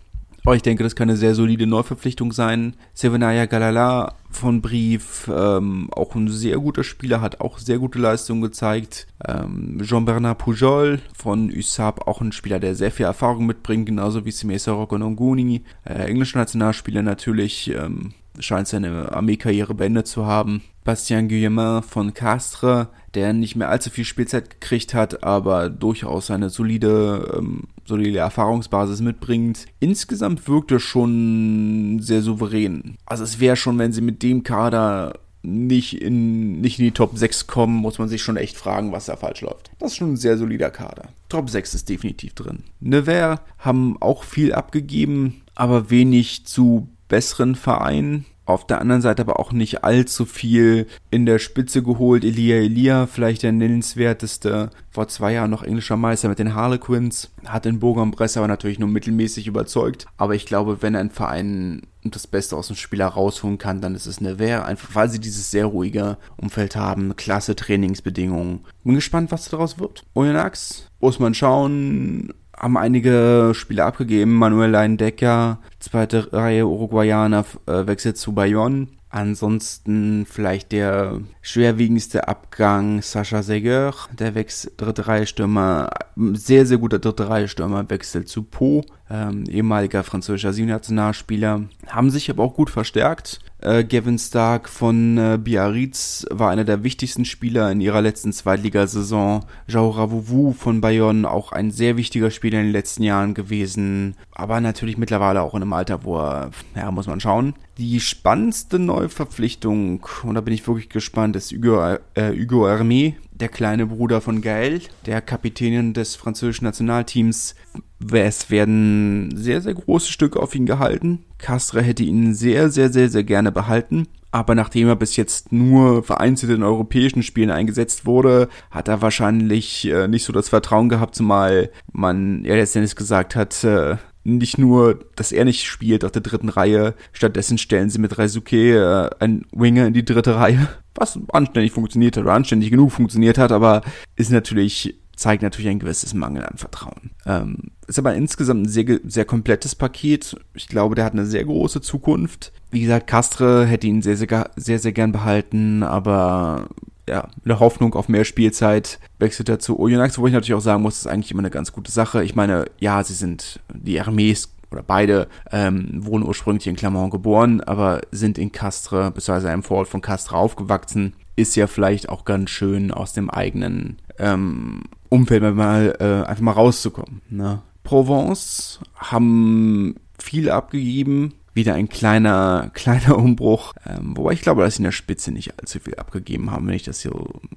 Aber ich denke, das kann eine sehr solide Neuverpflichtung sein. Sevenaya Galala von Brief, ähm, auch ein sehr guter Spieler, hat auch sehr gute Leistungen gezeigt. Ähm, Jean-Bernard Pujol von USAP, auch ein Spieler, der sehr viel Erfahrung mitbringt, genauso wie Simesa Rokononguni. Äh, englischer Nationalspieler natürlich, ähm, scheint seine Armeekarriere beendet zu haben. Bastien Guillemin von Castres, der nicht mehr allzu viel Spielzeit gekriegt hat, aber durchaus eine solide, ähm, solide Erfahrungsbasis mitbringt. Insgesamt wirkt er schon sehr souverän. Also es wäre schon, wenn sie mit dem Kader nicht in, nicht in die Top 6 kommen, muss man sich schon echt fragen, was da falsch läuft. Das ist schon ein sehr solider Kader. Top 6 ist definitiv drin. Nevers haben auch viel abgegeben, aber wenig zu besseren Vereinen. Auf der anderen Seite aber auch nicht allzu viel in der Spitze geholt. Elia Elia, vielleicht der nennenswerteste, vor zwei Jahren noch englischer Meister mit den Harlequins, hat in Bourg-en-Bresse aber natürlich nur mittelmäßig überzeugt. Aber ich glaube, wenn ein Verein das Beste aus dem Spieler rausholen kann, dann ist es Nevers, einfach weil sie dieses sehr ruhige Umfeld haben, klasse Trainingsbedingungen. Bin gespannt, was daraus wird. Oyonnax, muss man schauen, haben einige Spieler abgegeben. Manuel Leindecker, zweite Reihe Uruguayaner, äh, wechselt zu Bayonne. Ansonsten vielleicht der schwerwiegendste Abgang Sascha Seger, der wechselt dritte Reihe Stürmer, sehr, sehr guter dritte Reihe Stürmer, wechselt zu Po, ähm, ehemaliger französischer Nationalspieler, haben sich aber auch gut verstärkt. Äh, Gavin Stark von äh, Biarritz war einer der wichtigsten Spieler in ihrer letzten Zweitligasaison. Jao Ravuvu von Bayonne auch ein sehr wichtiger Spieler in den letzten Jahren gewesen, aber natürlich mittlerweile auch in einem Alter, wo er, ja, muss man schauen. Die spannendste Neuverpflichtung, und da bin ich wirklich gespannt, ist Hugo, äh, Hugo Hermé, der kleine Bruder von Gaël, der Kapitänin des französischen Nationalteams. Es werden sehr, sehr große Stücke auf ihn gehalten. Castre hätte ihn sehr, sehr, sehr, sehr gerne behalten. Aber nachdem er bis jetzt nur vereinzelt in europäischen Spielen eingesetzt wurde, hat er wahrscheinlich äh, nicht so das Vertrauen gehabt, zumal man ja letztendlich gesagt hat, äh, nicht nur, dass er nicht spielt auf der dritten Reihe, stattdessen stellen sie mit Reisuke äh, einen Winger in die dritte Reihe, was anständig funktioniert hat oder anständig genug funktioniert hat, aber ist natürlich zeigt natürlich ein gewisses Mangel an Vertrauen. Ähm, ist aber insgesamt ein sehr, sehr komplettes Paket. Ich glaube, der hat eine sehr große Zukunft. Wie gesagt, Castre hätte ihn sehr, sehr, sehr, sehr gern behalten, aber ja, mit der Hoffnung auf mehr Spielzeit wechselt er zu Oyonnax, wo ich natürlich auch sagen muss, ist eigentlich immer eine ganz gute Sache. Ich meine, ja, sie sind die Armees oder beide ähm, wurden ursprünglich in Clermont geboren, aber sind in Castres, beziehungsweise im Vorort von Castres aufgewachsen. Ist ja vielleicht auch ganz schön aus dem eigenen ähm, Umfeld mal äh, einfach mal rauszukommen. Ne? Provence haben viel abgegeben, wieder ein kleiner, kleiner Umbruch. Ähm, wobei ich glaube, dass sie in der Spitze nicht allzu viel abgegeben haben, wenn ich das hier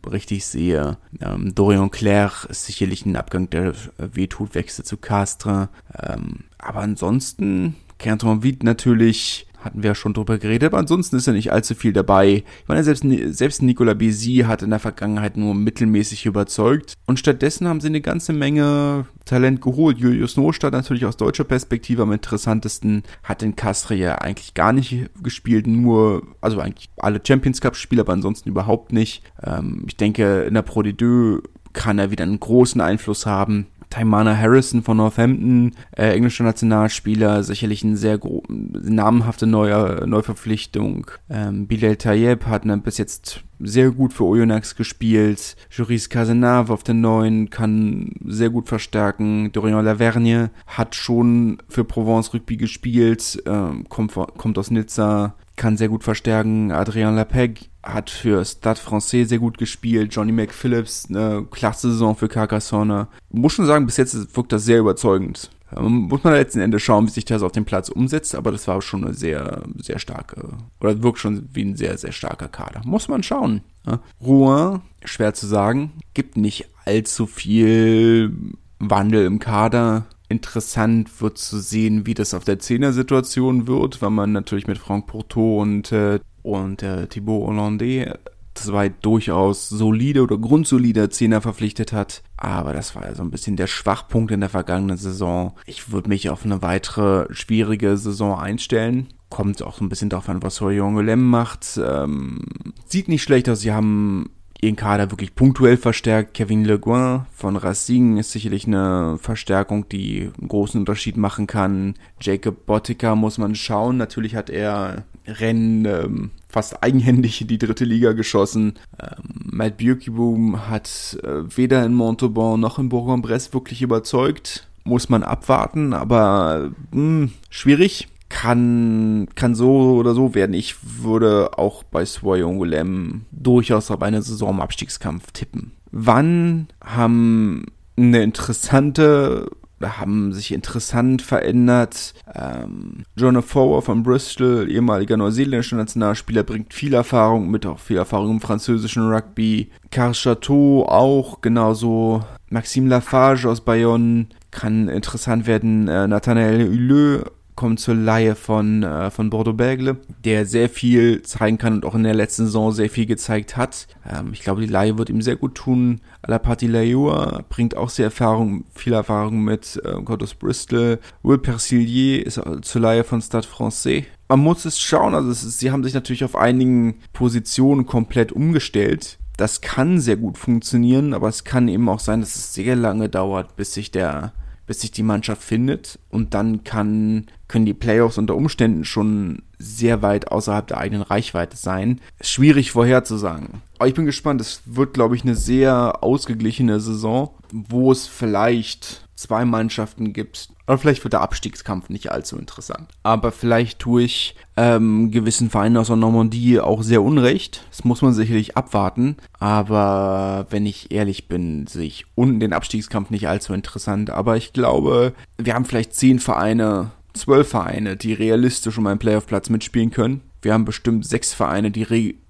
richtig sehe. Ähm, Dorian Claire ist sicherlich ein Abgang, der wehtut, wechselt zu Castres. Ähm, aber ansonsten, Canton Wied natürlich hatten wir ja schon drüber geredet, aber ansonsten ist ja nicht allzu viel dabei. Ich meine, selbst, selbst Nicolas Bézi hat in der Vergangenheit nur mittelmäßig überzeugt und stattdessen haben sie eine ganze Menge Talent geholt. Julius Nostadt natürlich aus deutscher Perspektive am interessantesten, hat in Castre ja eigentlich gar nicht gespielt, nur, also eigentlich alle Champions Cup Spiele, aber ansonsten überhaupt nicht. Ähm, ich denke, in der Pro D2 kann er wieder einen großen Einfluss haben. Taimana Harrison von Northampton, äh, englischer Nationalspieler, sicherlich eine sehr namenhafte neue Neuverpflichtung. Ähm, Bilal Tayeb hat ne, bis jetzt sehr gut für Oyonnax gespielt. Juris Cazenave auf der neuen kann sehr gut verstärken. Dorian Lavergne hat schon für Provence Rugby gespielt, ähm, kommt, kommt aus Nizza, kann sehr gut verstärken. Adrien Lapeg hat für Stade Francais sehr gut gespielt. Johnny McPhillips, eine klasse Saison für Carcassonne. Muss schon sagen, bis jetzt wirkt das sehr überzeugend. Ähm, muss man letzten Endes schauen, wie sich das auf dem Platz umsetzt, aber das war schon eine sehr, sehr starke, oder wirkt schon wie ein sehr, sehr starker Kader. Muss man schauen. Ja. Rouen, schwer zu sagen, gibt nicht allzu viel Wandel im Kader. Interessant wird zu sehen, wie das auf der Zehner-Situation wird, weil man natürlich mit Franck Porto und äh, und äh, Thibaut Hollande zwei durchaus solide oder grundsolide Zehner verpflichtet hat. Aber das war ja so ein bisschen der Schwachpunkt in der vergangenen Saison. Ich würde mich auf eine weitere schwierige Saison einstellen. Kommt auch so ein bisschen darauf an, was Soyon Lem macht. Ähm, sieht nicht schlecht aus. Sie haben ihren Kader wirklich punktuell verstärkt. Kevin Le Guin von Racing ist sicherlich eine Verstärkung, die einen großen Unterschied machen kann. Jacob Bottica muss man schauen. Natürlich hat er Rennen ähm, fast eigenhändig in die dritte Liga geschossen. Ähm, Matt Bürkiboom hat äh, weder in Montauban noch in Bourg-en-Bresse wirklich überzeugt. Muss man abwarten, aber mh, hm, schwierig. Kann, kann so oder so werden. Ich würde auch bei Swoyongolem durchaus auf eine Saison im Abstiegskampf tippen. Wann haben eine interessante haben sich interessant verändert. Ähm, John Fower von Bristol, ehemaliger neuseeländischer Nationalspieler, bringt viel Erfahrung mit, auch viel Erfahrung im französischen Rugby. Carl Chateau auch, genauso Maxime Lafarge aus Bayonne kann interessant werden. Äh, Nathanael Huleux kommt zur Laie von, äh, von Bordeaux Bergle, der sehr viel zeigen kann und auch in der letzten Saison sehr viel gezeigt hat. Ähm, ich glaube, die Laie wird ihm sehr gut tun. Alapati Layoua bringt auch sehr Erfahrung, viel Erfahrung mit äh, Cordos Bristol. Will Persillier ist zur Laie von Stade Francais. Man muss es schauen, also es ist, sie haben sich natürlich auf einigen Positionen komplett umgestellt. Das kann sehr gut funktionieren, aber es kann eben auch sein, dass es sehr lange dauert, bis sich der bis sich die Mannschaft findet und dann kann, können die Playoffs unter Umständen schon sehr weit außerhalb der eigenen Reichweite sein. Schwierig vorherzusagen. Aber ich bin gespannt. Es wird, glaube ich, eine sehr ausgeglichene Saison, wo es vielleicht zwei Mannschaften gibt. Oder vielleicht wird der Abstiegskampf nicht allzu interessant. Aber vielleicht tue ich ähm, gewissen Vereinen aus der Normandie auch sehr unrecht. Das muss man sicherlich abwarten. Aber wenn ich ehrlich bin, sehe ich unten den Abstiegskampf nicht allzu interessant. Aber ich glaube, wir haben vielleicht zehn Vereine, zwölf Vereine, die realistisch um einen Playoff-Platz mitspielen können. Wir haben bestimmt sechs Vereine, die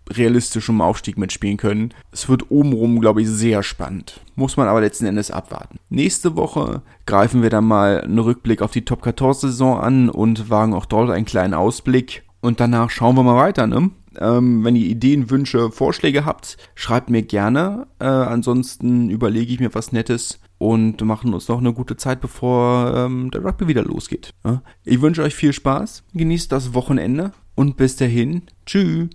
re realistisch um Aufstieg mitspielen können. Es wird obenrum, glaube ich, sehr spannend. Muss man aber letzten Endes abwarten. Nächste Woche greifen wir dann mal einen Rückblick auf die Top 14 Saison an und wagen auch dort einen kleinen Ausblick. Und danach schauen wir mal weiter, ne? Ähm, wenn ihr Ideen, Wünsche, Vorschläge habt, schreibt mir gerne. Äh, ansonsten überlege ich mir was Nettes und machen uns noch eine gute Zeit, bevor ähm, der Rugby wieder losgeht. Ja? Ich wünsche euch viel Spaß, genießt das Wochenende und bis dahin, tschüss.